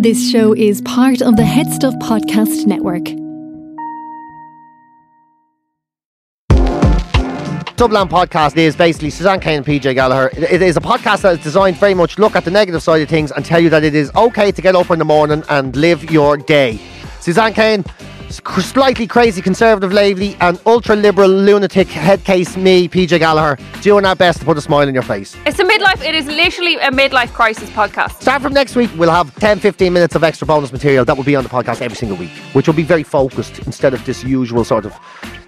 This show is part of the Head Stuff Podcast Network. Dublin podcast is basically Suzanne Kane and PJ Gallagher. It- is a podcast that is designed very much look at the negative side of things and tell you that it is okay to get up in the morning and live your day. Suzanne Kane, slightly crazy conservative lady, and ultra liberal lunatic headcase me, PJ Gallagher, doing our best to put a smile on your face. It's a midlife, it is literally a midlife crisis podcast. Start from next week, we'll have 10 15 minutes of extra bonus material that will be on the podcast every single week, which will be very focused instead of this usual sort of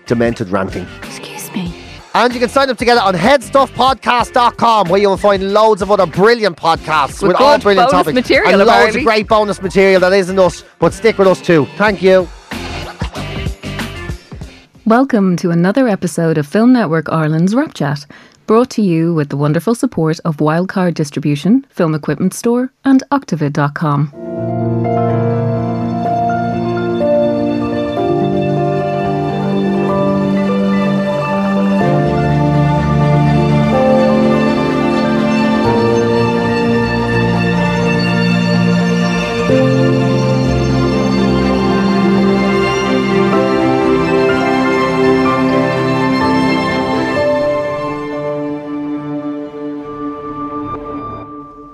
demented ranting. Excuse me. And you can sign up together get it on headstuffpodcast.com where you will find loads of other brilliant podcasts With with, all brilliant bonus topics. material, and loads apparently. of great bonus material that isn't us, but stick with us too. Thank you. Welcome to another episode of Film Network Ireland's Wrap Chat, brought to you with the wonderful support of Wildcard Distribution, Film Equipment Store, and Octavid.com.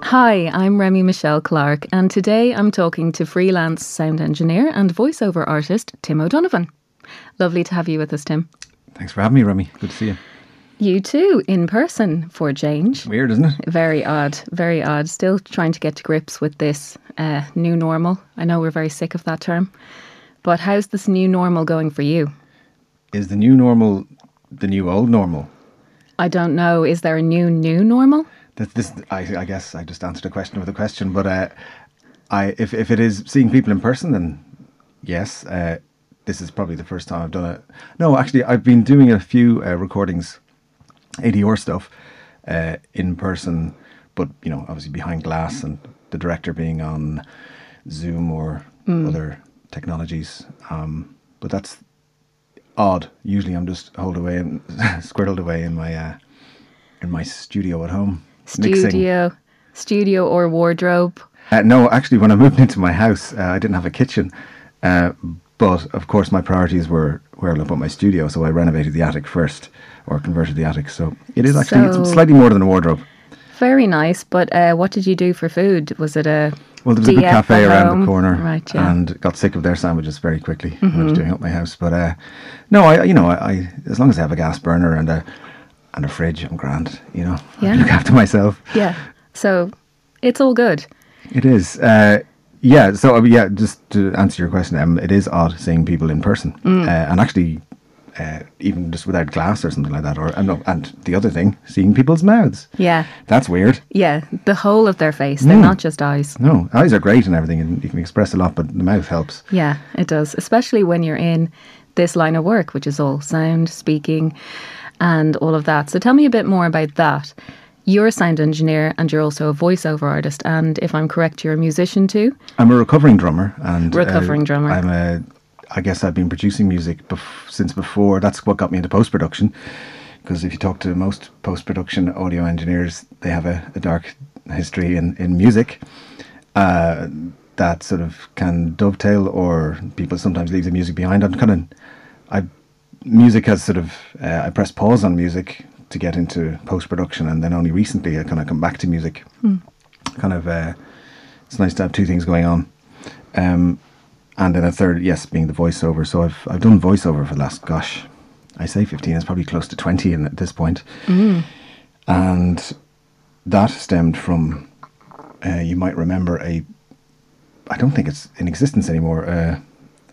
Hi, I'm Remy Michelle Clark, and today I'm talking to freelance sound engineer and voiceover artist Tim O'Donovan. Lovely to have you with us, Tim. Thanks for having me, Remy. Good to see you. You too, in person for a change. Weird, isn't it? Very odd, very odd. Still trying to get to grips with this uh, new normal. I know we're very sick of that term. But how's this new normal going for you? Is the new normal the new old normal? I don't know. Is there a new new normal? That this, I, I guess, I just answered a question with a question. But uh, I, if if it is seeing people in person, then yes, uh, this is probably the first time I've done it. No, actually, I've been doing a few uh, recordings, ADR stuff, uh, in person, but you know, obviously behind glass, and the director being on Zoom or other technologies. Um, but that's odd. Usually, I'm just holed away and squirreled away in my uh, in my studio at home. Mixing. Studio, studio or wardrobe? Uh, no, actually, when I moved into my house, uh, I didn't have a kitchen. Uh, but of course, my priorities were where I'll put my studio. So I renovated the attic first, or converted the attic. So it is actually So- it's slightly more than a wardrobe. Very nice. But uh, what did you do for food? Was it a Well, there was a good cafe around home? the corner, Right, yeah. Mm-hmm. and got sick of their sandwiches very quickly when I was doing up my house. But uh, no, I you know I, I as long as I have a gas burner and a and a fridge, I'm grand. You know, Yeah. I look after myself. Yeah. So it's all good. It is. Uh, yeah. So uh, yeah, just to answer your question, um, it is odd seeing people in person, Mm. uh, and actually, uh, even just without glass or something like that. Or no, and the other thing, seeing people's mouths. Yeah. That's weird. Yeah. The whole of their face. They're Mm. not just eyes. No, eyes are great and everything, and you can express a lot, but the mouth helps. Yeah, it does. Especially when you're in this line of work, which is all sound, speaking, and all of that. So tell me a bit more about that. You're a sound engineer and you're also a voiceover artist. And if I'm correct, you're a musician too. I'm a recovering drummer, and uh, Recovering drummer. I'm a. I guess I've been producing music bef- since before. That's what got me into post production. Because if you talk to most post production audio engineers, they have a, a dark history in in music. Uh, that sort of can dovetail, or people sometimes leave the music behind. I'm kind of, I, music has sort of, uh, I pressed pause on music to get into post production, and then only recently I kind of come back to music. Kind of, uh, it's nice to have two things going on. Um, and then a third, yes, being the voiceover. So I've I've done voiceover for the last, gosh, I say fifteen. It's probably close to twenty in, at this point. And that stemmed from, uh, you might remember a, I don't think it's in existence anymore. Uh,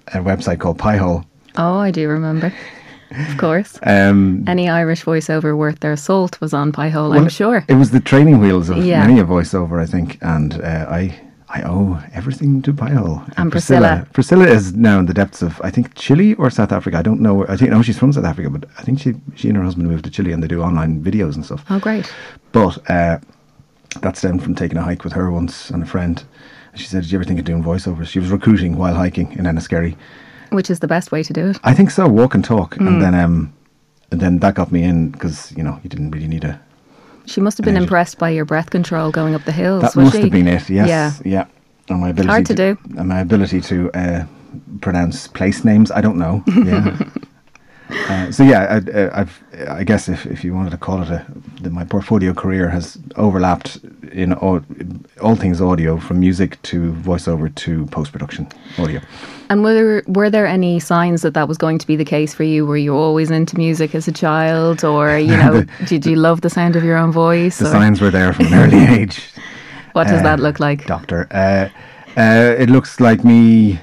a website called Piehole. Oh, I do remember. Of course. Um, Any Irish voiceover worth their salt was on Piehole, I'm sure. It was the training wheels of Yeah. many a voiceover, I think, and uh, I I owe everything to Piehole. And Priscilla. Priscilla is now in the depths of I think Chile or South Africa. I don't know. where- I think no, she's from South Africa, but I think she she and her husband moved to Chile and they do online videos and stuff. Oh, great. But uh, that stemmed from taking a hike with her once and a friend. She said, "Did you ever think of doing voiceovers?" She was recruiting while hiking in Enniskerry. Which is the best way to do it. I think so. Walk and talk, Hmm. and then um, and then that got me in because you know you didn't really need a She must have been impressed by your breath control going up the hills. That must she? have been it. Yes. Yeah. Yeah. and my ability Hard to do. and my ability to uh, pronounce place names. I don't know. Yeah. Uh, so yeah, I, uh, I've, I guess if, if you wanted to call it a, the, my portfolio career has overlapped in all, all things audio, from music to voiceover to post production audio. And were there, were there any signs that that was going to be the case for you? Were you always into music as a child, or you know, did you love the sound of your own voice? The or signs were there from an early age. what does uh, that look like? Doctor, uh, uh, it looks like me.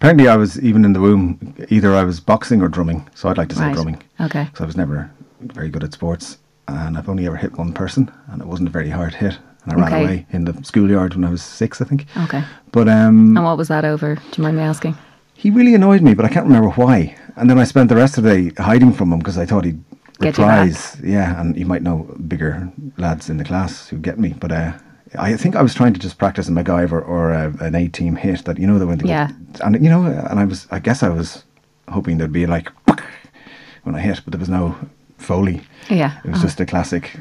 Apparently, I was even in the womb. Either I was boxing or drumming. So I'd like to say Right. drumming. Okay. because I was never very good at sports, and I've only ever hit one person, and it wasn't a very hard hit. And I ran Okay. away in the schoolyard when I was six, I think. Okay. But um, And what was that over? Do you mind me asking? he really annoyed me, but I can't remember why. And then I spent the rest of the day hiding from him because I thought he'd Get reprise. Yeah, and you might know bigger lads in the class who'd get me, but. Uh, I think I was trying to just practice a MacGyver or a, an A-team hit that you know that when they go- Yeah. and you know, and I was, I guess I was hoping there'd be like when I hit, but there was no foley. Yeah. It was just a classic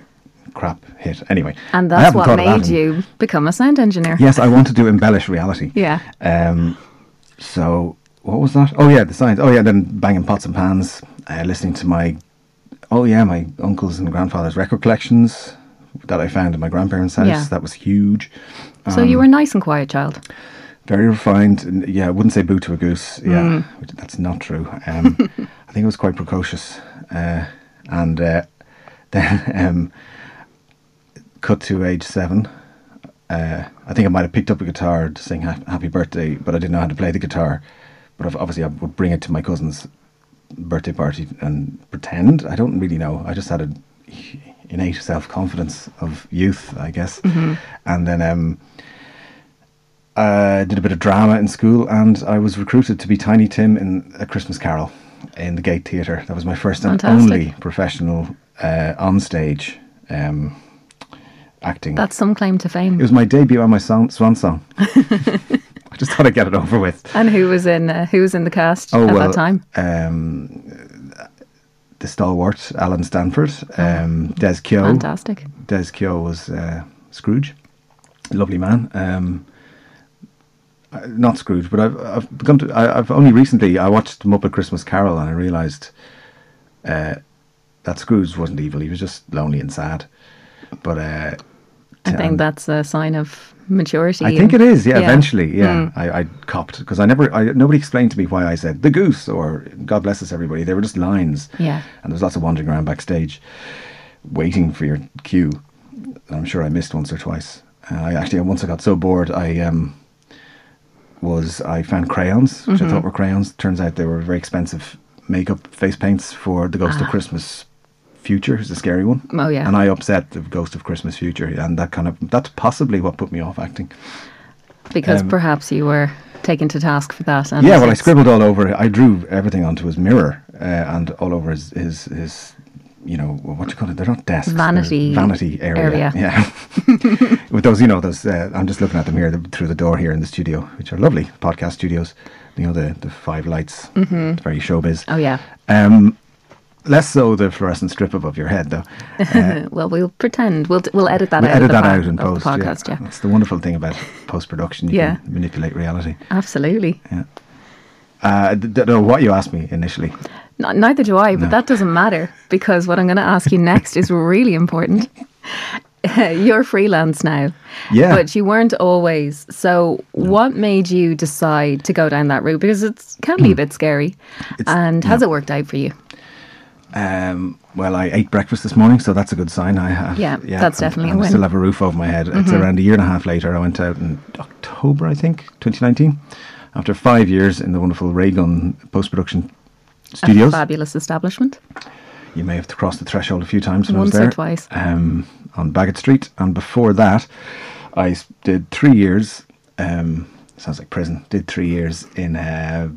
crap hit. Anyway. And that's what that made in- you become a sound engineer. Yes, I wanted to embellish reality. Yeah. Um, so what was that? Oh yeah, the science. Oh yeah, then banging pots and pans, uh, listening to my, oh yeah, my uncles and grandfather's record collections that I found in my grandparents' house. Yeah. That was huge. So you were a nice and quiet child. Very refined. Yeah, I wouldn't say boo to a goose. Yeah, which- that's not true. Um, I think it was quite precocious. Uh, and uh, then um, cut to age seven. Uh, I think I might have picked up a guitar to sing ha- Happy Birthday, but I didn't know how to play the guitar. But obviously, I would bring it to my cousin's birthday party and pretend. I don't really know. I just had an innate self confidence of youth, I guess. And then um, I did a bit of drama in school, and I was recruited to be Tiny Tim in A Christmas Carol in the Gate Theatre. That was my first and only professional uh, on stage um, acting. That's some claim to fame. it was my debut on my song, swan song. I just thought I'd get it over with. And who was in uh, who was in the cast Oh at well, that time? Um, the stalwart Alan Stanford, um, Des Keogh. Fantastic. Des Keogh was uh, Scrooge, lovely man. Um, not Scrooge, but I've I've begun to. I, I've only recently I watched Muppet Christmas Carol and I realised uh, that Scrooge wasn't evil. He was just lonely and sad. But uh, I um, think that's a sign of maturity. I think it is. Yeah, yeah. eventually. Yeah, Mm. I, I copped because I never. I, nobody explained to me why I said the goose or God bless us everybody. They were just lines. Yeah. And there was lots of wandering around backstage, waiting for your cue. I'm sure I missed once or twice. Uh, I actually once I got so bored, I um was I found crayons, which Mm-hmm. I thought were crayons. Turns out they were very expensive makeup face paints for the Ghost of Christmas Future, who's the scary one. Oh, yeah. And I upset the Ghost of Christmas Future, and that kind of that's possibly what put me off acting. because um, perhaps you were taken to task for that. And Yeah, well, I scribbled all over. I drew everything onto his mirror uh, and all over his, his his you know what do you call it? They're not desks. Vanity vanity area. area. Yeah, with those you know those. Uh, I'm just looking at them here the, through the door here in the studio, which are lovely podcast studios. You know the the five lights. It's very showbiz. Oh yeah. Um, less so the fluorescent strip above your head though. Uh, Well, we'll pretend. We'll we'll edit that we out. edit that pod- out in post. The podcast, yeah. That's the wonderful thing about post production. You Yeah. can manipulate reality. Absolutely. Uh, d- don't know what you asked me initially. No, neither do I, but No. that doesn't matter because what I'm going to ask you next is really important. You're freelance now, Yeah. but you weren't always. So, what made you decide to go down that route? Because it can be a bit scary. It's- and has yeah. it worked out for you? Um, well, I ate breakfast this morning, so that's a good sign. I have, Yeah, that's and- definitely a and I win. Mm-hmm. still have a roof over my head. It's around a year and a half later. I went out in October, I think, 2019, after five years in the wonderful Raygun post production A studios. fabulous establishment. You may have crossed the threshold a few times when Once I or was there. twice. Um, on Baggot Street, and before that, I did three years. Um, sounds like prison. Did three years in uh,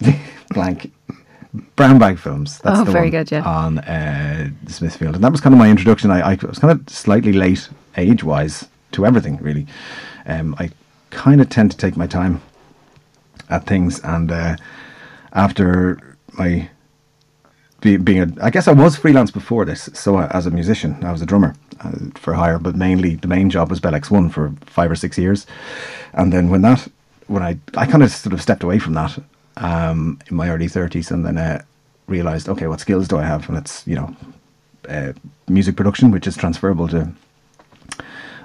blank brown bag films. That's Oh, the very one good, yeah. On uh, Smithfield, and that was kind of my introduction. I, I was kind of slightly late age wise to everything, really. Um, I kind of tend to take my time at things, and uh, after my be, being a, I guess I was freelance before this. So uh, as a musician, I was a drummer, uh, for hire, but mainly the main job was Bell X1 for five or six years. And then when that, when I, I kind of sort of stepped away from that um, in my early 30s and then uh, realized, okay, what skills do I have? And it's, you know, uh, music production, which is transferable to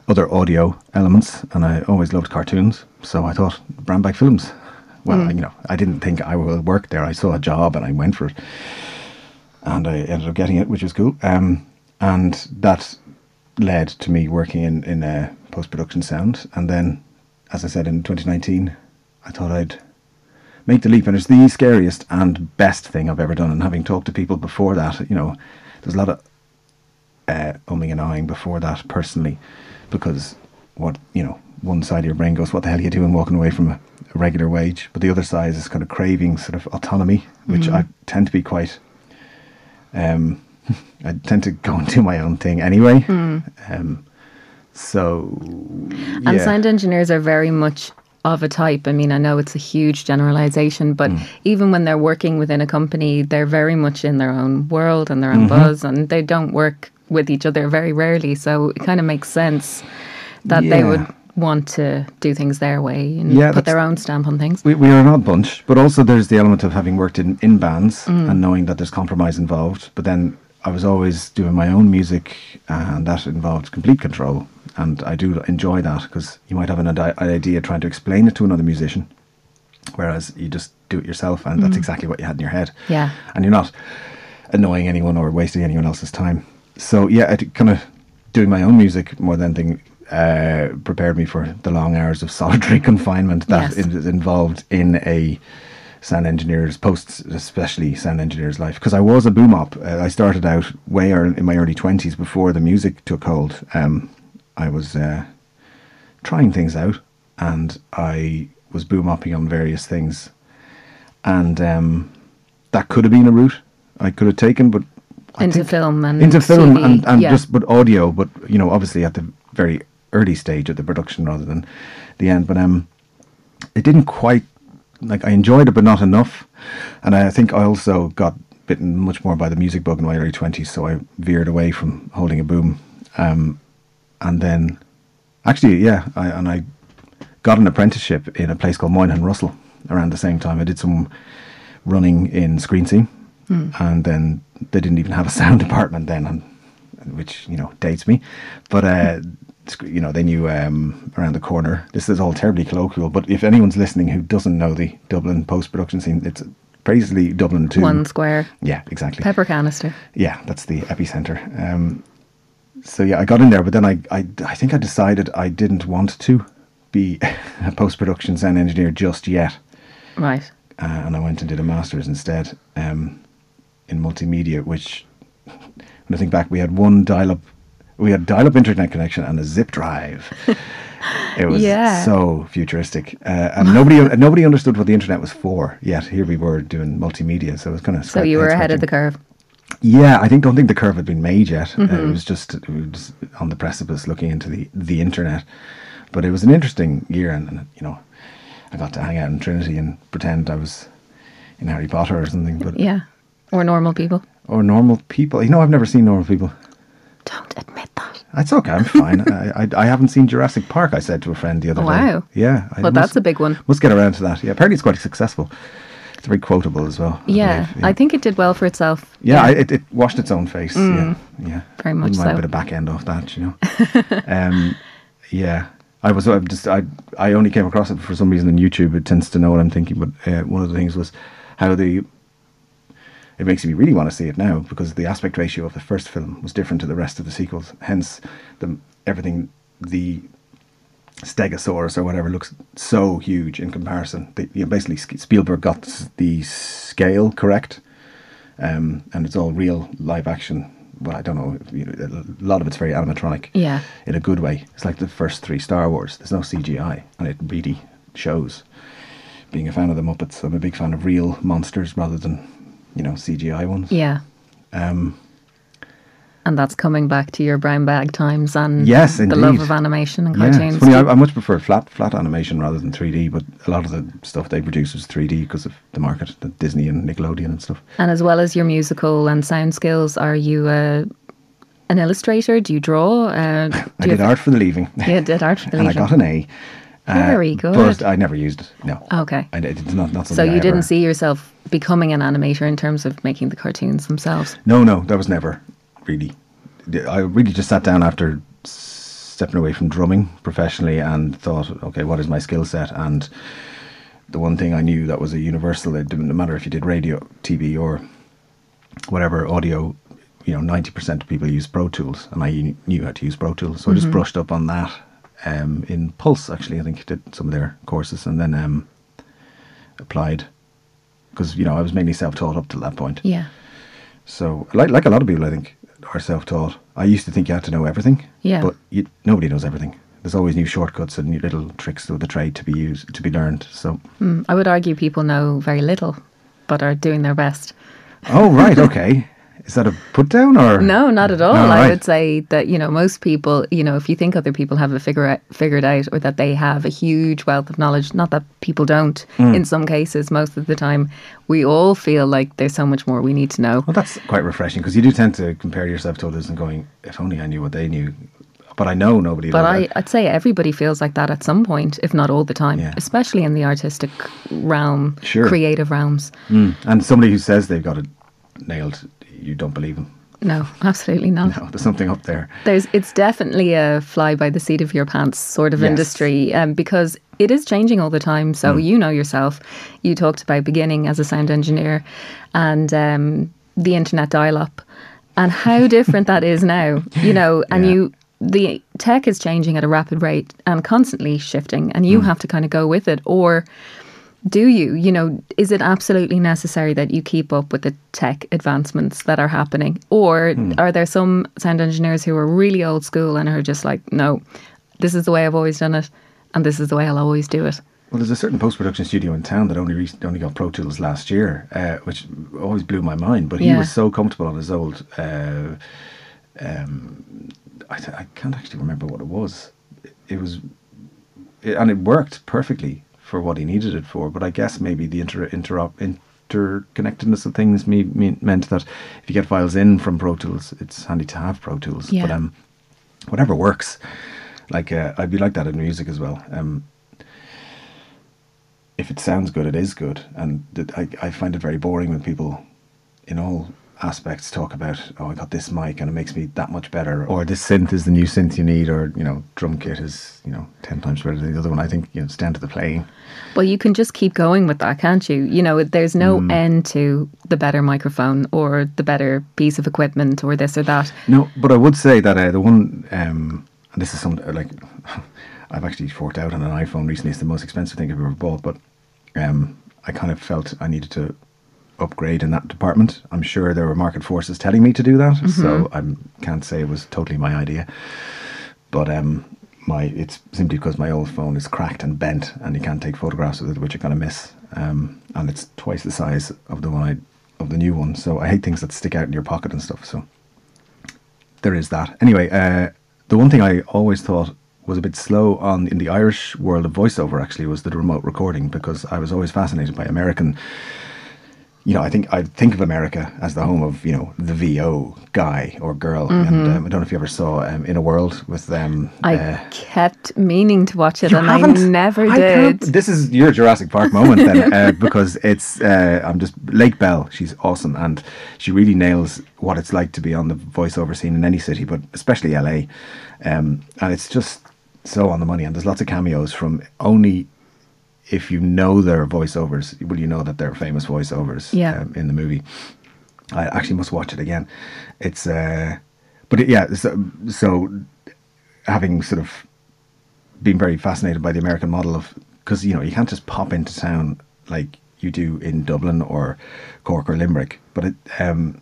other audio elements. And I always loved cartoons. So I thought, Brown Bag Films. Well, you know, I didn't think I would work there. I saw a job and I went for it and I ended up getting it, which was cool. Um, and that led to me working in in uh, post production sound. And then, as I said in 2019, I thought I'd make the leap, and it's the scariest and best thing I've ever done. And having talked to people before that, you know, there's a lot of uh, umming and ahhing before that personally, because what you know, one side of your brain goes, "What the hell are you doing walking away from a, a regular wage?" But the other side is kind of craving sort of autonomy, which I tend to be quite um, I tend to go and do my own thing anyway. Um, so, And sound engineers are very much of a type. I mean, I know it's a huge generalization, but Mm. even when they're working within a company, they're very much in their own world and their own Mm-hmm. buzz, and they don't work with each other very rarely. So it kind of makes sense that they would want to do things their way and Yeah, put their own stamp on things. we, we are an odd bunch, but also there's the element of having worked in, in bands Mm. and knowing that there's compromise involved. But then I was always doing my own music, and that involved complete control. And I do enjoy that because you might have an, idea trying to explain it to another musician, whereas you just do it yourself, and that's exactly what you had in your head. Mm. Yeah. and you're not annoying anyone or wasting anyone else's time. So yeah, it kind of doing my own music more than anything uh, prepared me for the long hours of solitary confinement that Yes. is involved in a sound engineer's posts, especially sound engineer's life. Because I was a boom op. Uh, I started out way early, in my early twenties before the music took hold. Um, I was uh, trying things out, and I was boom opping on various things, and um, that could have been a route I could have taken, but I Into film and into film and, and yeah. just but audio, but you know, obviously at the very early stage of the production rather than the end. But um, it didn't quite like I enjoyed it, but not enough. And I think I also got bitten much more by the music bug in my early twenties, so I veered away from holding a boom. Um, and then, actually, yeah, I, and I got an apprenticeship in a place called Moynihan Russell around the same time. I did some running in screen scene, and then they didn't even have a sound department then, and, which you know dates me. But uh, you know they knew um, around the corner. This is all terribly colloquial, but if anyone's listening who doesn't know the Dublin post production scene, it's basically Dublin to One square Yeah, exactly. pepper canister. Yeah, that's the epicenter. Um, so yeah, I got in there, but then I, I, I think I decided I didn't want to be a post production sound engineer just yet, Right. uh, and I went and did a master's instead um, in multimedia. Which, when I think back, we had one dial-up, we had dial-up internet connection and a zip drive. It was Yeah. so futuristic, uh, and nobody nobody understood what the internet was for. Yet here we were doing multimedia, so it was kind of So you were ahead of the curve. yeah, I think don't think the curve had been made yet. Uh, Mm-hmm. it was just it was on the precipice looking into the the internet. But it was an interesting year, and, and you know, I got to hang out in Trinity and pretend I was in Harry Potter or something. But Yeah. Or normal people. Or normal people, you know, I've never seen normal people. Don't admit that. That's okay, I'm fine. I, I I haven't seen Jurassic Park. I said to a friend the other Oh, day. wow. Yeah. I Well, must- that's a big one. Must get around to that. Yeah, apparently it's quite successful. It's very quotable as well. I Yeah, I think it did well for itself. Yeah, I, it, it washed its own face. Yeah, yeah. Mm. Very much Wouldn't so. a bit of back end off that, you know. um, yeah, I was. I just. I. I only came across it for some reason on YouTube. It tends to know what I'm thinking. But uh, one of the things was how the. It makes me really want to see it now because the aspect ratio of the first film was different to the rest of the sequels. Hence, the everything the Stegosaurus or whatever looks so huge in comparison. They, you know, basically, Spielberg got the scale correct, um, and it's all real live action. Well, I don't know. You know, a lot of it's very animatronic. Yeah. In a good way. It's like the first three Star Wars. There's no CGI, and it really shows. Being a fan of the Muppets, I'm a big fan of real monsters rather than, you know, CGI ones. Yeah. Um, And that's coming back to your brown bag times and Yes, the love of animation and cartoons. it's funny. I, I much prefer flat flat animation rather than 3D. But a lot of the stuff they produce is 3D because of the market, the Disney and Nickelodeon and stuff. and as well as your musical and sound skills, are you a an illustrator? Do you draw? Uh, do I you did art for the leaving. Yeah, did art for the and I got an A. Uh, Very good. But I never used it. No. Okay. I, it's not, not So something I you didn't ever- see yourself becoming an animator in terms of making the cartoons themselves. No, no, that was never really. I really just sat down after stepping away from drumming professionally and thought, okay, what is my skill set? And the one thing I knew that was a universal, it didn't matter if you did radio, TV, or whatever audio, you know, 90% of people use Pro Tools, and I knew- knew how to use Pro Tools. So I just brushed up on that um, in Pulse, actually. I think did some of their courses and then um, applied. Because, you know, I was mainly self taught up to that point. Yeah. So, like like a lot of people, I think are self-taught. I used to think you had to know everything. Yeah. But you, nobody knows everything. There's always new shortcuts and new little tricks of the trade to be used to be learned. So, Mm, I would argue people know very little, but are doing their best. oh right, okay. Is that a put down or No, not at all. No, I would say that you know most people, you know, if you think other people have it figure out, figured out, or that they have a huge wealth of knowledge, not that people don't. Hmm. In some cases, most of the time, we all feel like there's so much more we need to know. Well, that's quite refreshing because you do tend to compare yourself to others and going, if only I knew what they knew. But I know nobody. But I, I'd say everybody feels like that at some point, if not all the time, Yeah. especially in the artistic realm, Sure. creative realms. Mm. And somebody who says they've got it nailed, you don't believe them. No, absolutely not. No, there's something up there. There's, it's definitely a fly by the seat of your pants sort of Yes. industry um, because it is changing all the time. So Mm. you know yourself. You talked about beginning as a sound engineer and um, the internet dial-up and how different that is now. You know, and Yeah. you the tech is changing at a rapid rate and constantly shifting, and you Mm. have to kind of go with it or. Do you, you know, is it absolutely necessary that you keep up with the tech advancements that are happening? Or Hmm. are there some sound engineers who are really old school and are just like, no, this is the way I've always done it and this is the way I'll always do it? Well, there's a certain post production studio in town that only re- only got Pro Tools last year, uh, which always blew my mind. But he Yeah. was so comfortable on his old. Uh, um, I, th- I can't actually remember what it was. It, it was, it, and it worked perfectly for what he needed it for. But I guess maybe the inter interop interconnectedness of things me, me, meant that if you get files in from Pro Tools, it's handy to have Pro Tools. Yeah. But um, whatever works. Like uh, I'd be like that in music as well. Um, if it sounds good, it is good. And th- I, I find it very boring when people, in all aspects, talk about, oh, I got this mic and it makes me that much better, or this synth is the new synth you need, or you know, drum kit is you know ten times better than the other one. I think you know, it's down to the playing. Well, you can just keep going with that, can't you? You know, there's no Hmm. end to the better microphone or the better piece of equipment or this or that. No, but I would say that uh, the one, um, and this is some like, I've actually forked out on an iPhone recently. It's the most expensive thing I've ever bought, but um, I kind of felt I needed to upgrade in that department. I'm sure there were market forces telling me to do that, so I can't say it was totally my idea. But um, my it's simply because my old phone is cracked and bent, and you can't take photographs with it, which you're gonna miss. Um, and it's twice the size of the one I of the new one. So I hate things that stick out in your pocket and stuff. So there is that. Anyway, uh, the one thing I always thought was a bit slow on in the Irish world of voiceover actually was the remote recording because I was always fascinated by American. You know, I think I think of America as the home of you know the VO guy or girl, and um, I don't know if you ever saw um, In a World with them. I uh, kept meaning to watch it and haven't? I never I did. This is your Jurassic Park moment then, uh, because it's uh, I'm just Lake Bell. She's awesome, and she really nails what it's like to be on the voiceover scene in any city, but especially LA. Um, and it's just so on the money. And there's lots of cameos from only if you know their voiceovers, will you know that they're famous voiceovers Yeah. um, in the movie. I actually must watch it again. It's uh, but it, yeah, so, so having sort of been very fascinated by the American model of because you know you can't just pop into town like you do in Dublin or Cork or Limerick, but it um,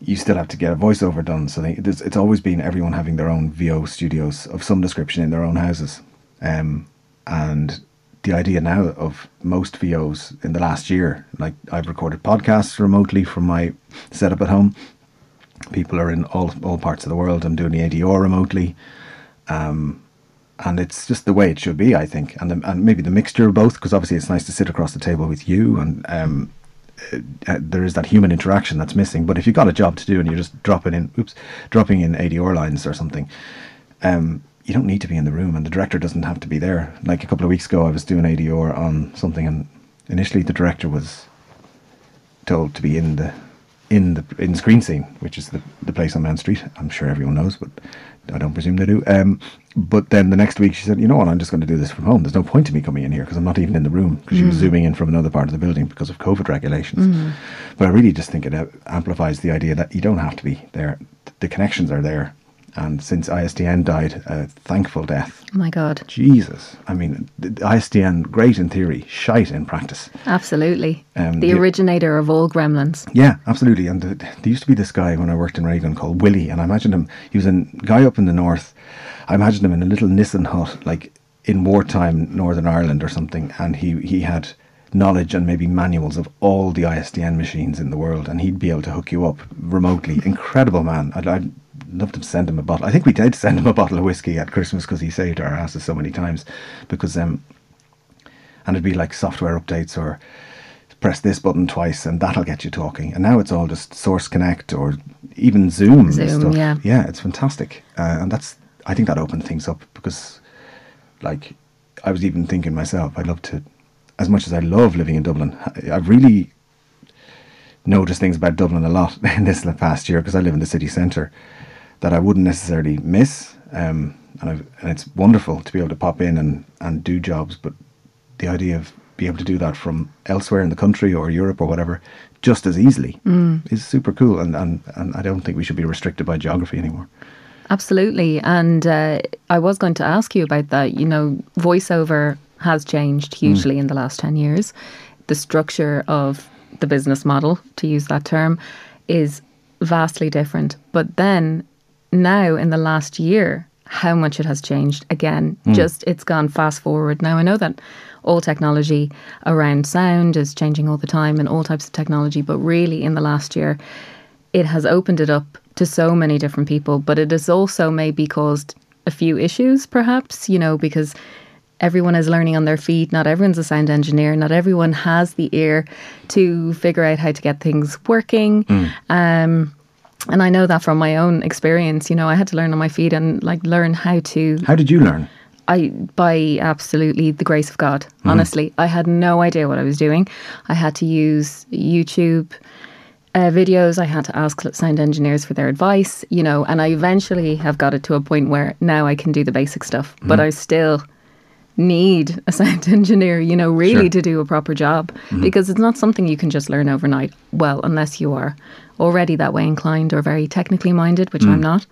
you still have to get a voiceover done. So they, there's, it's always been everyone having their own VO studios of some description in their own houses, um, and the idea now of most VOs in the last year, like I've recorded podcasts remotely from my setup at home. People are in all all parts of the world. I'm doing the ADR remotely and it's just the way it should be, I think, and the, and maybe the mixture of both, because obviously it's nice to sit across the table with you, and um, uh, uh, there is that human interaction that's missing. But if you've got a job to do and you're just dropping in, oops, dropping in ADR lines or something, um, you don't need to be in the room, and the director doesn't have to be there. Like a couple of weeks ago, I was doing ADR on something, and initially the director was told to be in the in the in screen scene, which is the the place on Mount Street. I'm sure everyone knows, but I don't presume they do. Um, but then the next week she said, "You know what? I'm just going to do this from home. There's no point in me coming in here because I'm not even in the room because she was zooming in from another part of the building because of COVID regulations." But I really just think it uh, amplifies the idea that you don't have to be there. The connections are there, and since ISDN died, a thankful death. Oh my God. Jesus, I mean, the the ISDN great in theory, shite in practice. Absolutely. Um, the the- originator of all gremlins. Yeah, absolutely. And th there used to be this guy when I worked in Raygun called Willie, and I imagined him. He was a guy up in the north. I imagined him in a little Nissen hut, like in wartime Northern Ireland or something, and he he had knowledge and maybe manuals of all the ISDN machines in the world, and he'd be able to hook you up remotely. Incredible man. I'd, I'd love to send him a bottle. I think we did send him a bottle of whiskey at Christmas because he saved our asses so many times. Because um, and it'd be like software updates or press this button twice and that'll get you talking. And now it's all just Source Connect or even Zoom. and Zoom, stuff. yeah. yeah, it's fantastic, uh, and that's I think that opened things up because, like, I was even thinking myself, I'd love to, as much as I love living in Dublin, I- I've really noticed things about Dublin a lot in this past year because I live in the city centre that I wouldn't necessarily miss. Um, and, I've, and it's wonderful to be able to pop in and, and do jobs, but the idea of being able to do that from elsewhere in the country or Europe or whatever just as easily is super cool. And, and, and I don't think we should be restricted by geography anymore. Absolutely. And uh, I was going to ask you about that. You know, voiceover has changed hmm. hugely in the last 10 years. The structure of the business model, to use that term, is vastly different. But then now in the last year, how much it has changed again. Hmm. Just it's gone fast forward. Now I know that all technology around sound is changing all the time and all types of technology, but really in the last year, it has opened it up to so many different people, but it has also maybe caused a few issues, perhaps, you know, because everyone is learning on their feet. Not everyone's a sound engineer. Not everyone has the ear to figure out how to get things working. Um, and I know that from my own experience, you know, I had to learn on my feet and like learn how to How did you learn? I by absolutely the grace of God. Honestly, I had no idea what I was doing. I had to use YouTube uh, videos. I had to ask sound engineers for their advice. You know, and I eventually have got it to a point where now I can do the basic stuff, but I still need a sound engineer. You know, really Sure. to do a proper job mm-hmm. because it's not something you can just learn overnight. Well, unless you are already that way inclined or very technically minded, which I'm mm. not.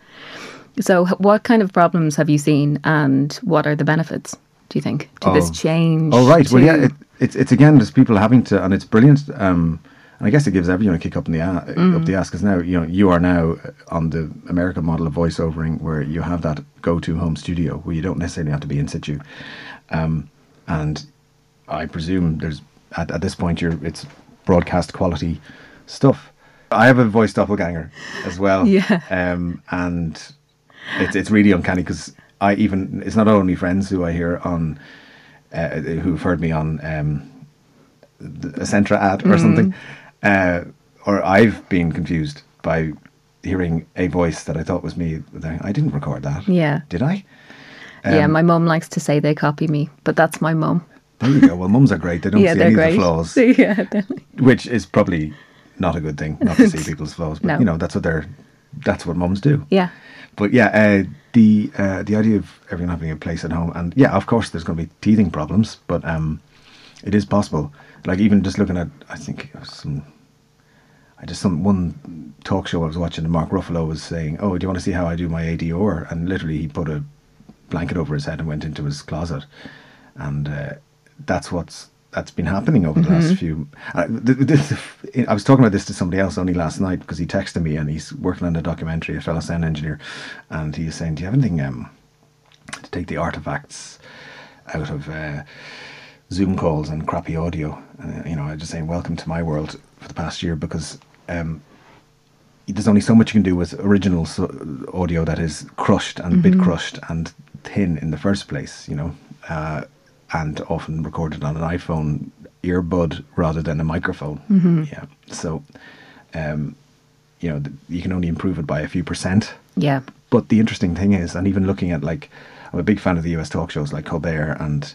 So, what kind of problems have you seen, and what are the benefits? Do you think to this Oh. change? Oh right, well yeah, it, it's it's again just people having to, and it's brilliant. Um, and I guess it gives everyone a kick up in the a- mm. up the ass because now you know you are now uh, on the American model of voiceovering where you have that go-to home studio where you don't necessarily have to be in situ, um, and I presume there's at, at this point you're it's broadcast quality stuff. I have a voice doppelganger as well, Yeah. um, and it's it's really uncanny because I even it's not only friends who I hear on uh, who've heard me on um, a Centra ad or something, uh, or I've been confused by hearing a voice that I thought was me. I didn't record that. Yeah. did I? Yeah, Um, my mum likes to say they copy me, but that's my mum. There you go. Well, mums are great. They don't Yeah, see any great. of the flaws, yeah, definitely. which is probably not a good thing not to see people's flaws. But No. you know that's what they're that's what mums do. Yeah. But yeah, uh, the uh, the idea of everyone having a place at home, and yeah, of course, there's going to be teething problems, but um, it is possible. Like even just looking at, I think some, I just some one talk show I was watching, and Mark Ruffalo was saying, "Oh, do you want to see how I do my ADR?" And literally, he put a blanket over his head and went into his closet, and uh, that's what's that's been happening over the last few. Uh, the, I was talking about this to somebody else only last night because he texted me and he's working on a documentary, a fellow sound engineer, and he was saying, "Do you have anything um, to take the artifacts out of uh, Zoom calls and crappy audio?" Uh, you know, I just saying, "Welcome to my world" for the past year because. Um, there's only so much you can do with original so- audio that is crushed and bit crushed and thin in the first place, you know, uh, and often recorded on an iPhone. earbud rather than a microphone. Yeah. So, um, you know, you can only improve it by a few percent. Yeah. But the interesting thing is, and even looking at like, I'm a big fan of the US talk shows like Colbert and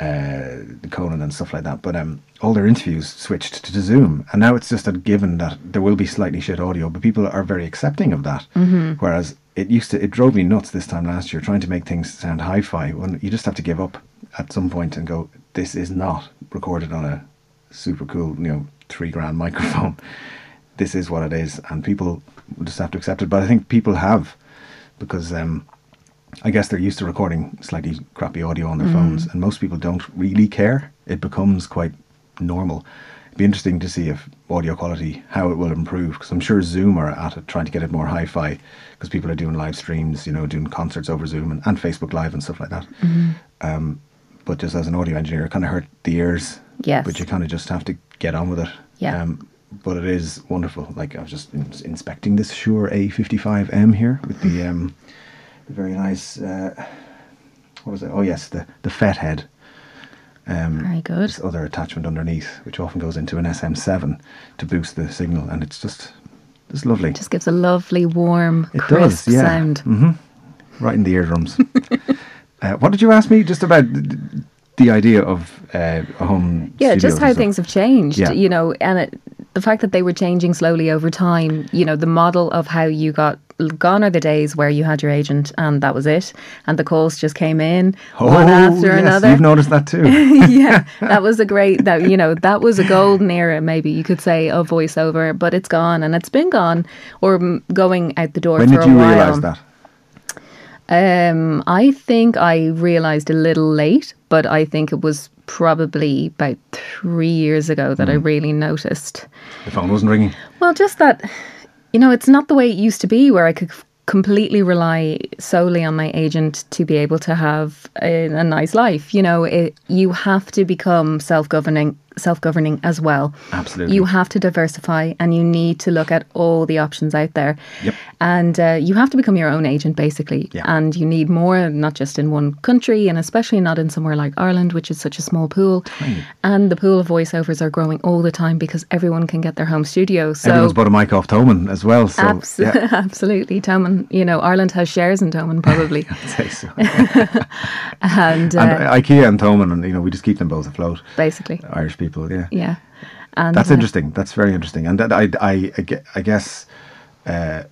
uh, Conan and stuff like that. But um, all their interviews switched to Zoom, and now it's just a given that there will be slightly shit audio, but people are very accepting of that. Mm-hmm. Whereas it used to, it drove me nuts this time last year trying to make things sound hi-fi when you just have to give up at some point and go, this is not recorded on a super cool, you know, three grand microphone. This is what it is, and people just have to accept it. But I think people have because um, I guess they're used to recording slightly crappy audio on their phones, and most people don't really care. It becomes quite normal. Be interesting to see if audio quality how it will improve because I'm sure Zoom are at it trying to get it more hi-fi because people are doing live streams, you know, doing concerts over Zoom and, and Facebook Live and stuff like that. Um, but just as an audio engineer, it kind of hurt the ears. Yes. But you kind of just have to get on with it. Yeah. Um, but it is wonderful. Like I was just in- inspecting this Shure A55M here with the um, the very nice. Uh, what was it? Oh yes, the the FetHead. Um, Very good. This other attachment underneath, which often goes into an SM7 to boost the signal, and it's just it's lovely. Just gives a lovely, warm, It crisp does, yeah. sound. right in the eardrums. uh, what did you ask me just about the idea of uh, a home? Yeah, just how things have changed, Yeah. you know, and it, the fact that they were changing slowly over time, you know, the model of how you got gone are the days where you had your agent and that was it, and the calls just came in one after Oh, yes, another. You've noticed that too. yeah, that was a great that you know that was a golden era, maybe you could say, of voiceover, but it's gone and it's been gone or going out the door when for did a you realise that? Um, I think I realized a little late, but I think it was probably about three years ago that I Mm. really noticed. The phone wasn't ringing. Well, just that, you know, it's not the way it used to be where I could completely rely solely on my agent to be able to have a, a nice life. You know, it, you have to become self-governing, self-governing as well. Absolutely. You have to diversify and you need to look at all the options out there. Yep. And uh, you have to become your own agent, basically. Yeah. And you need more, not just in one country, and especially not in somewhere like Ireland, which is such a small pool. And the pool of voiceovers are growing all the time because everyone can get their home studio. So Everyone's bought a mic off Thomann as well. So Abs- yeah, absolutely, Thomann. You know, Ireland has shares in Thomann, probably, I'd say so. and, uh, and IKEA and Thomann, and you know, we just keep them both afloat. basically, Irish people, yeah. yeah. And That's uh, interesting. That's very interesting. And that I, I, I I guess, uh,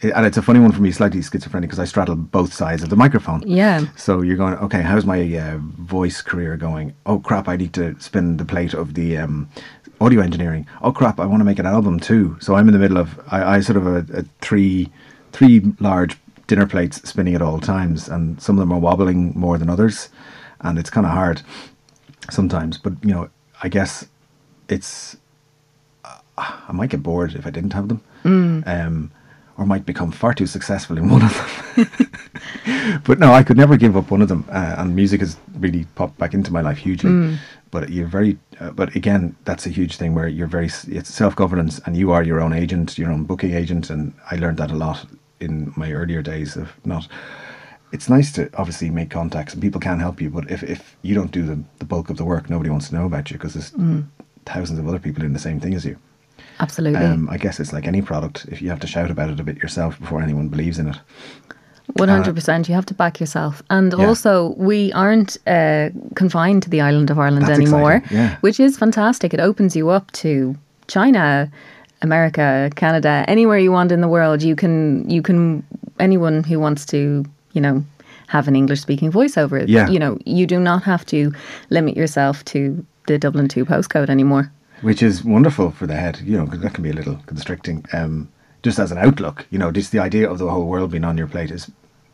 it- and it's a funny one for me, slightly schizophrenic, because I straddle both sides of the microphone. Yeah. So you're going, okay, how's my uh, voice career going? Oh crap, I need to spin the plate of the um, audio engineering. Oh crap, I want to make an album too. So I'm in the middle of, I, I sort of a, a three, three large dinner plates spinning at all times, and some of them are wobbling more than others, and it's kind of hard sometimes. But you know, I guess it's I might get bored if I didn't have them, um, or might become far too successful in one of them. but no, I could never give up one of them, uh, and music has really popped back into my life hugely. But you're very, uh, but again, that's a huge thing where you're very, it's self governance, and you are your own agent, your own booking agent, and I learned that a lot in my earlier days of not. It's nice to obviously make contacts and people can help you, but if, if you don't do the, the bulk of the work, nobody wants to know about you because there's thousands of other people doing the same thing as you. absolutely, Um, I guess it's like any product. If you have to shout about it a bit yourself before anyone believes in it. one hundred percent. You have to back yourself, and Yeah. also we aren't uh, confined to the island of Ireland That's anymore, yeah. which is fantastic. It opens you up to China. America, Canada, anywhere you want in the world, you can you can anyone who wants to, you know, have an English speaking voiceover. Yeah. You know, you do not have to limit yourself to the Dublin 2 postcode anymore. which is wonderful for the head. You know, 'cause that can be a little constricting. Um, just as an outlook, you know, just the idea of the whole world being on your plate is,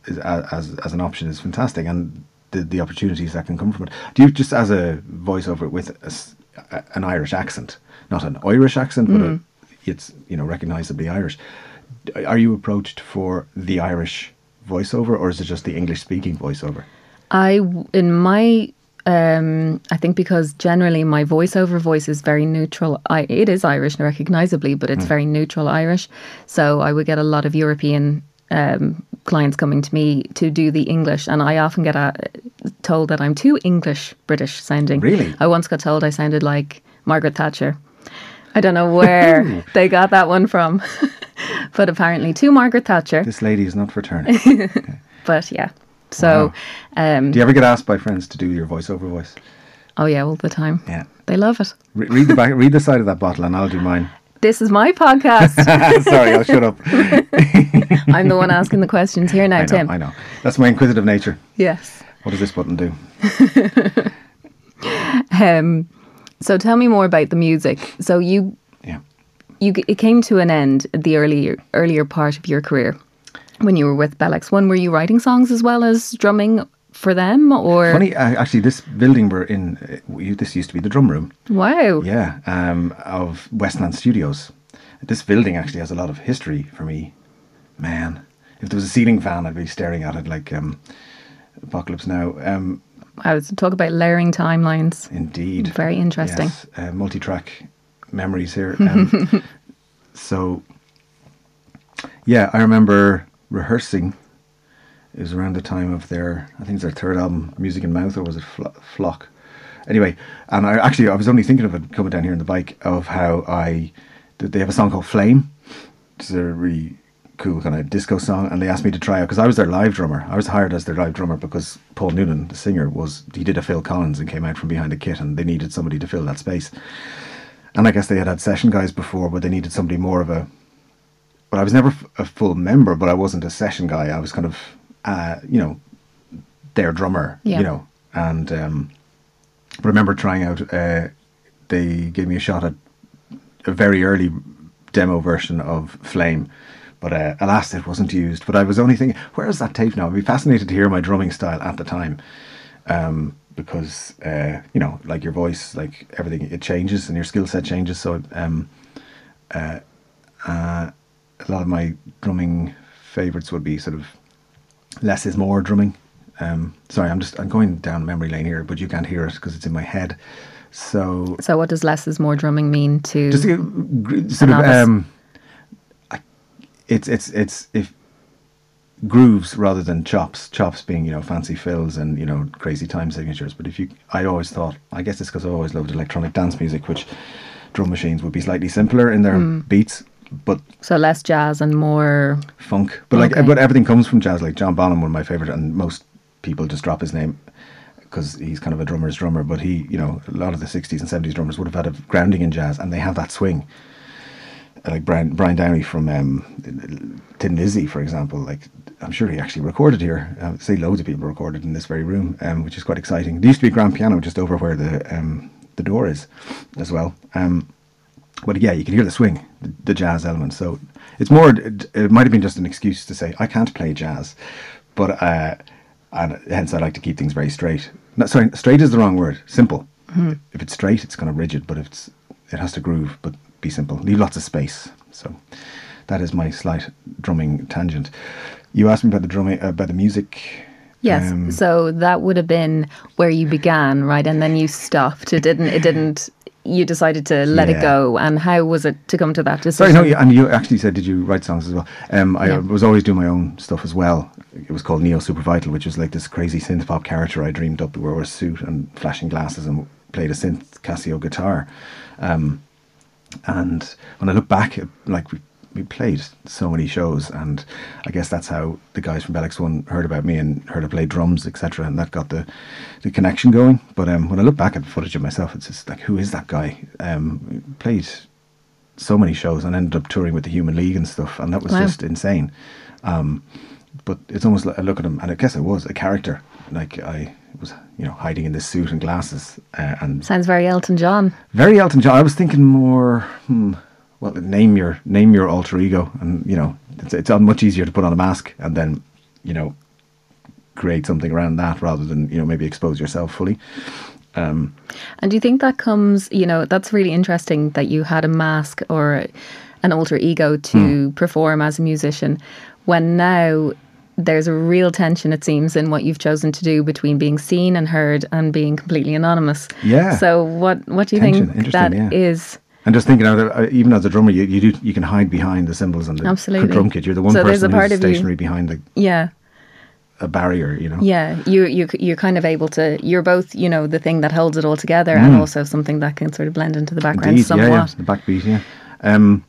is as as an option is fantastic, and the the opportunities that can come from it. Do you just as a voiceover with a a an Irish accent, not an Irish accent, but a, it's you know recognizably Irish? Are you approached for the Irish voiceover, or is it just the English speaking voiceover? I in my, um, I think because generally my voiceover voice is very neutral. I, it is Irish recognizably, but it's very neutral Irish. So I would get a lot of European um, clients coming to me to do the English, and I often get uh, told that I'm too English British sounding. Really? I once got told I sounded like Margaret Thatcher. I don't know where they got that one from, but apparently to Margaret Thatcher. This lady is not for turning. But yeah, so um, Do you ever get asked by friends to do your voiceover voice? oh yeah, all the time. Yeah. They love it. Re- read the back, read the side of that bottle, and I'll do mine. This is my podcast. Sorry, I'll shut up. I'm the one asking the questions here now, I know, Tim. I know. That's my inquisitive nature. Yes. What does this button do? Um, so tell me more about the music. So you Yeah. you it came to an end at the earlier earlier part of your career when you were with Bell X1. Were you writing songs as well as drumming for them, or Funny, uh, actually, this building we're in, uh, we, this used to be the drum room. wow? Yeah, um, of Westland Studios. This building actually has a lot of history for me. Man, if there was a ceiling fan, I'd be staring at it like um, Apocalypse Now. Um, I was talk about layering timelines. indeed. Very interesting. Yes, uh, multi-track memories here. Um, so, yeah, I remember rehearsing. It was around the time of their, I think it's their third album, Music in Mouth, or was it Flo- Flock? Anyway, and I actually I was only thinking of it coming down here on the bike of how I they have a song called Flame. It's a really cool kind of disco song, and they asked me to try out because I was their live drummer. I was hired as their live drummer because Paul Noonan, the singer, was he did a Phil Collins and came out from behind a kit, and they needed somebody to fill that space. And I guess they had had session guys before, but they needed somebody more of a. But I was never f- a full member, but I wasn't a session guy. I was kind of, uh, you know, their drummer, Yeah. you know. And um, I remember trying out. Uh, they gave me a shot at a very early demo version of Flame, but uh, alas, it wasn't used. But I was only thinking, where is that tape now? I'd be fascinated to hear my drumming style at the time, um, because uh, you know, like your voice, like everything, it changes and your skill set changes. So um, uh, uh, a lot of my drumming favorites would be sort of less is more drumming. Um, sorry, I'm just I'm going down memory lane here, but you can't hear it because it's in my head. So So what does less is more drumming mean to? just sort of um, it's it's it's if grooves rather than chops. Chops being you know fancy fills and you know crazy time signatures. But if you, I always thought, I guess it's because I always loved electronic dance music, which drum machines would be slightly simpler in their mm. beats, but so less jazz and more. funk. But like, Okay. but everything comes from jazz. Like John Bonham, one of my favorite, and most people just drop his name because he's kind of a drummer's drummer. But he, you know, a lot of the '60s and '70s drummers would have had a grounding in jazz, and they have that swing. Like Brian Brian Downey from um, Thin Lizzy, for example. Like I'm sure he actually recorded here. I would say loads of people recorded in this very room, um, which is quite exciting. There used to be a grand piano just over where the um, the door is, as well. Um, but yeah, you can hear the swing, the, the jazz element. So it's more. It, it might have been just an excuse to say I can't play jazz, but uh, and hence I like to keep things very straight. No, sorry, straight is the wrong word. Simple. If it's straight, it's kind of rigid, but if it's it has to groove, but be simple. Leave lots of space. So that is my slight drumming tangent. You asked me about the drumming, uh, about the music. Yes. Um, so that would have been where you began, right? And then you stopped. It didn't. It didn't. You decided to let it go. And how was it to come to that decision? Sorry, no, and you actually said, did you write songs as well? Um, I Yeah. was always doing my own stuff as well. It was called Neosupervital, which was like this crazy synth pop character I dreamed up. We wore a suit and flashing glasses and played a synth Casio guitar. Um, and when I look back, like we we played so many shows, and I guess that's how the guys from Bell X1 heard about me and heard I play drums, etc. And that got the the connection going. But um, when I look back at footage of myself, it's just like, who is that guy? Um, played so many shows and ended up touring with the Human League and stuff, and that was Wow. just insane. Um, but it's almost like I look at him, and I guess I was a character. Like I was, you know, hiding in this suit and glasses, uh, and Sounds very Elton John. very Elton John. I was thinking more, hmm, well, name your name your alter ego, and you know, it's it's much easier to put on a mask and then, you know, create something around that rather than you know maybe expose yourself fully. Um, And do you think that comes, you know, that's really interesting that you had a mask or an alter ego to Hmm. perform as a musician when now there's a real tension, it seems, in what you've chosen to do between being seen and heard and being completely anonymous. Yeah. So what what do you Tension, think that yeah. is And just thinking uh, even as a drummer, you, you do you can hide behind the cymbals and the Absolutely. drum kit. You're the one So person part who's stationary behind the, Yeah. a barrier. You know. Yeah, you you you're kind of able to. You're both, you know, the thing that holds it all together, and also something that can sort of blend into the background Mm. Indeed, somewhat. yeah, yeah, the backbeat, yeah. Um,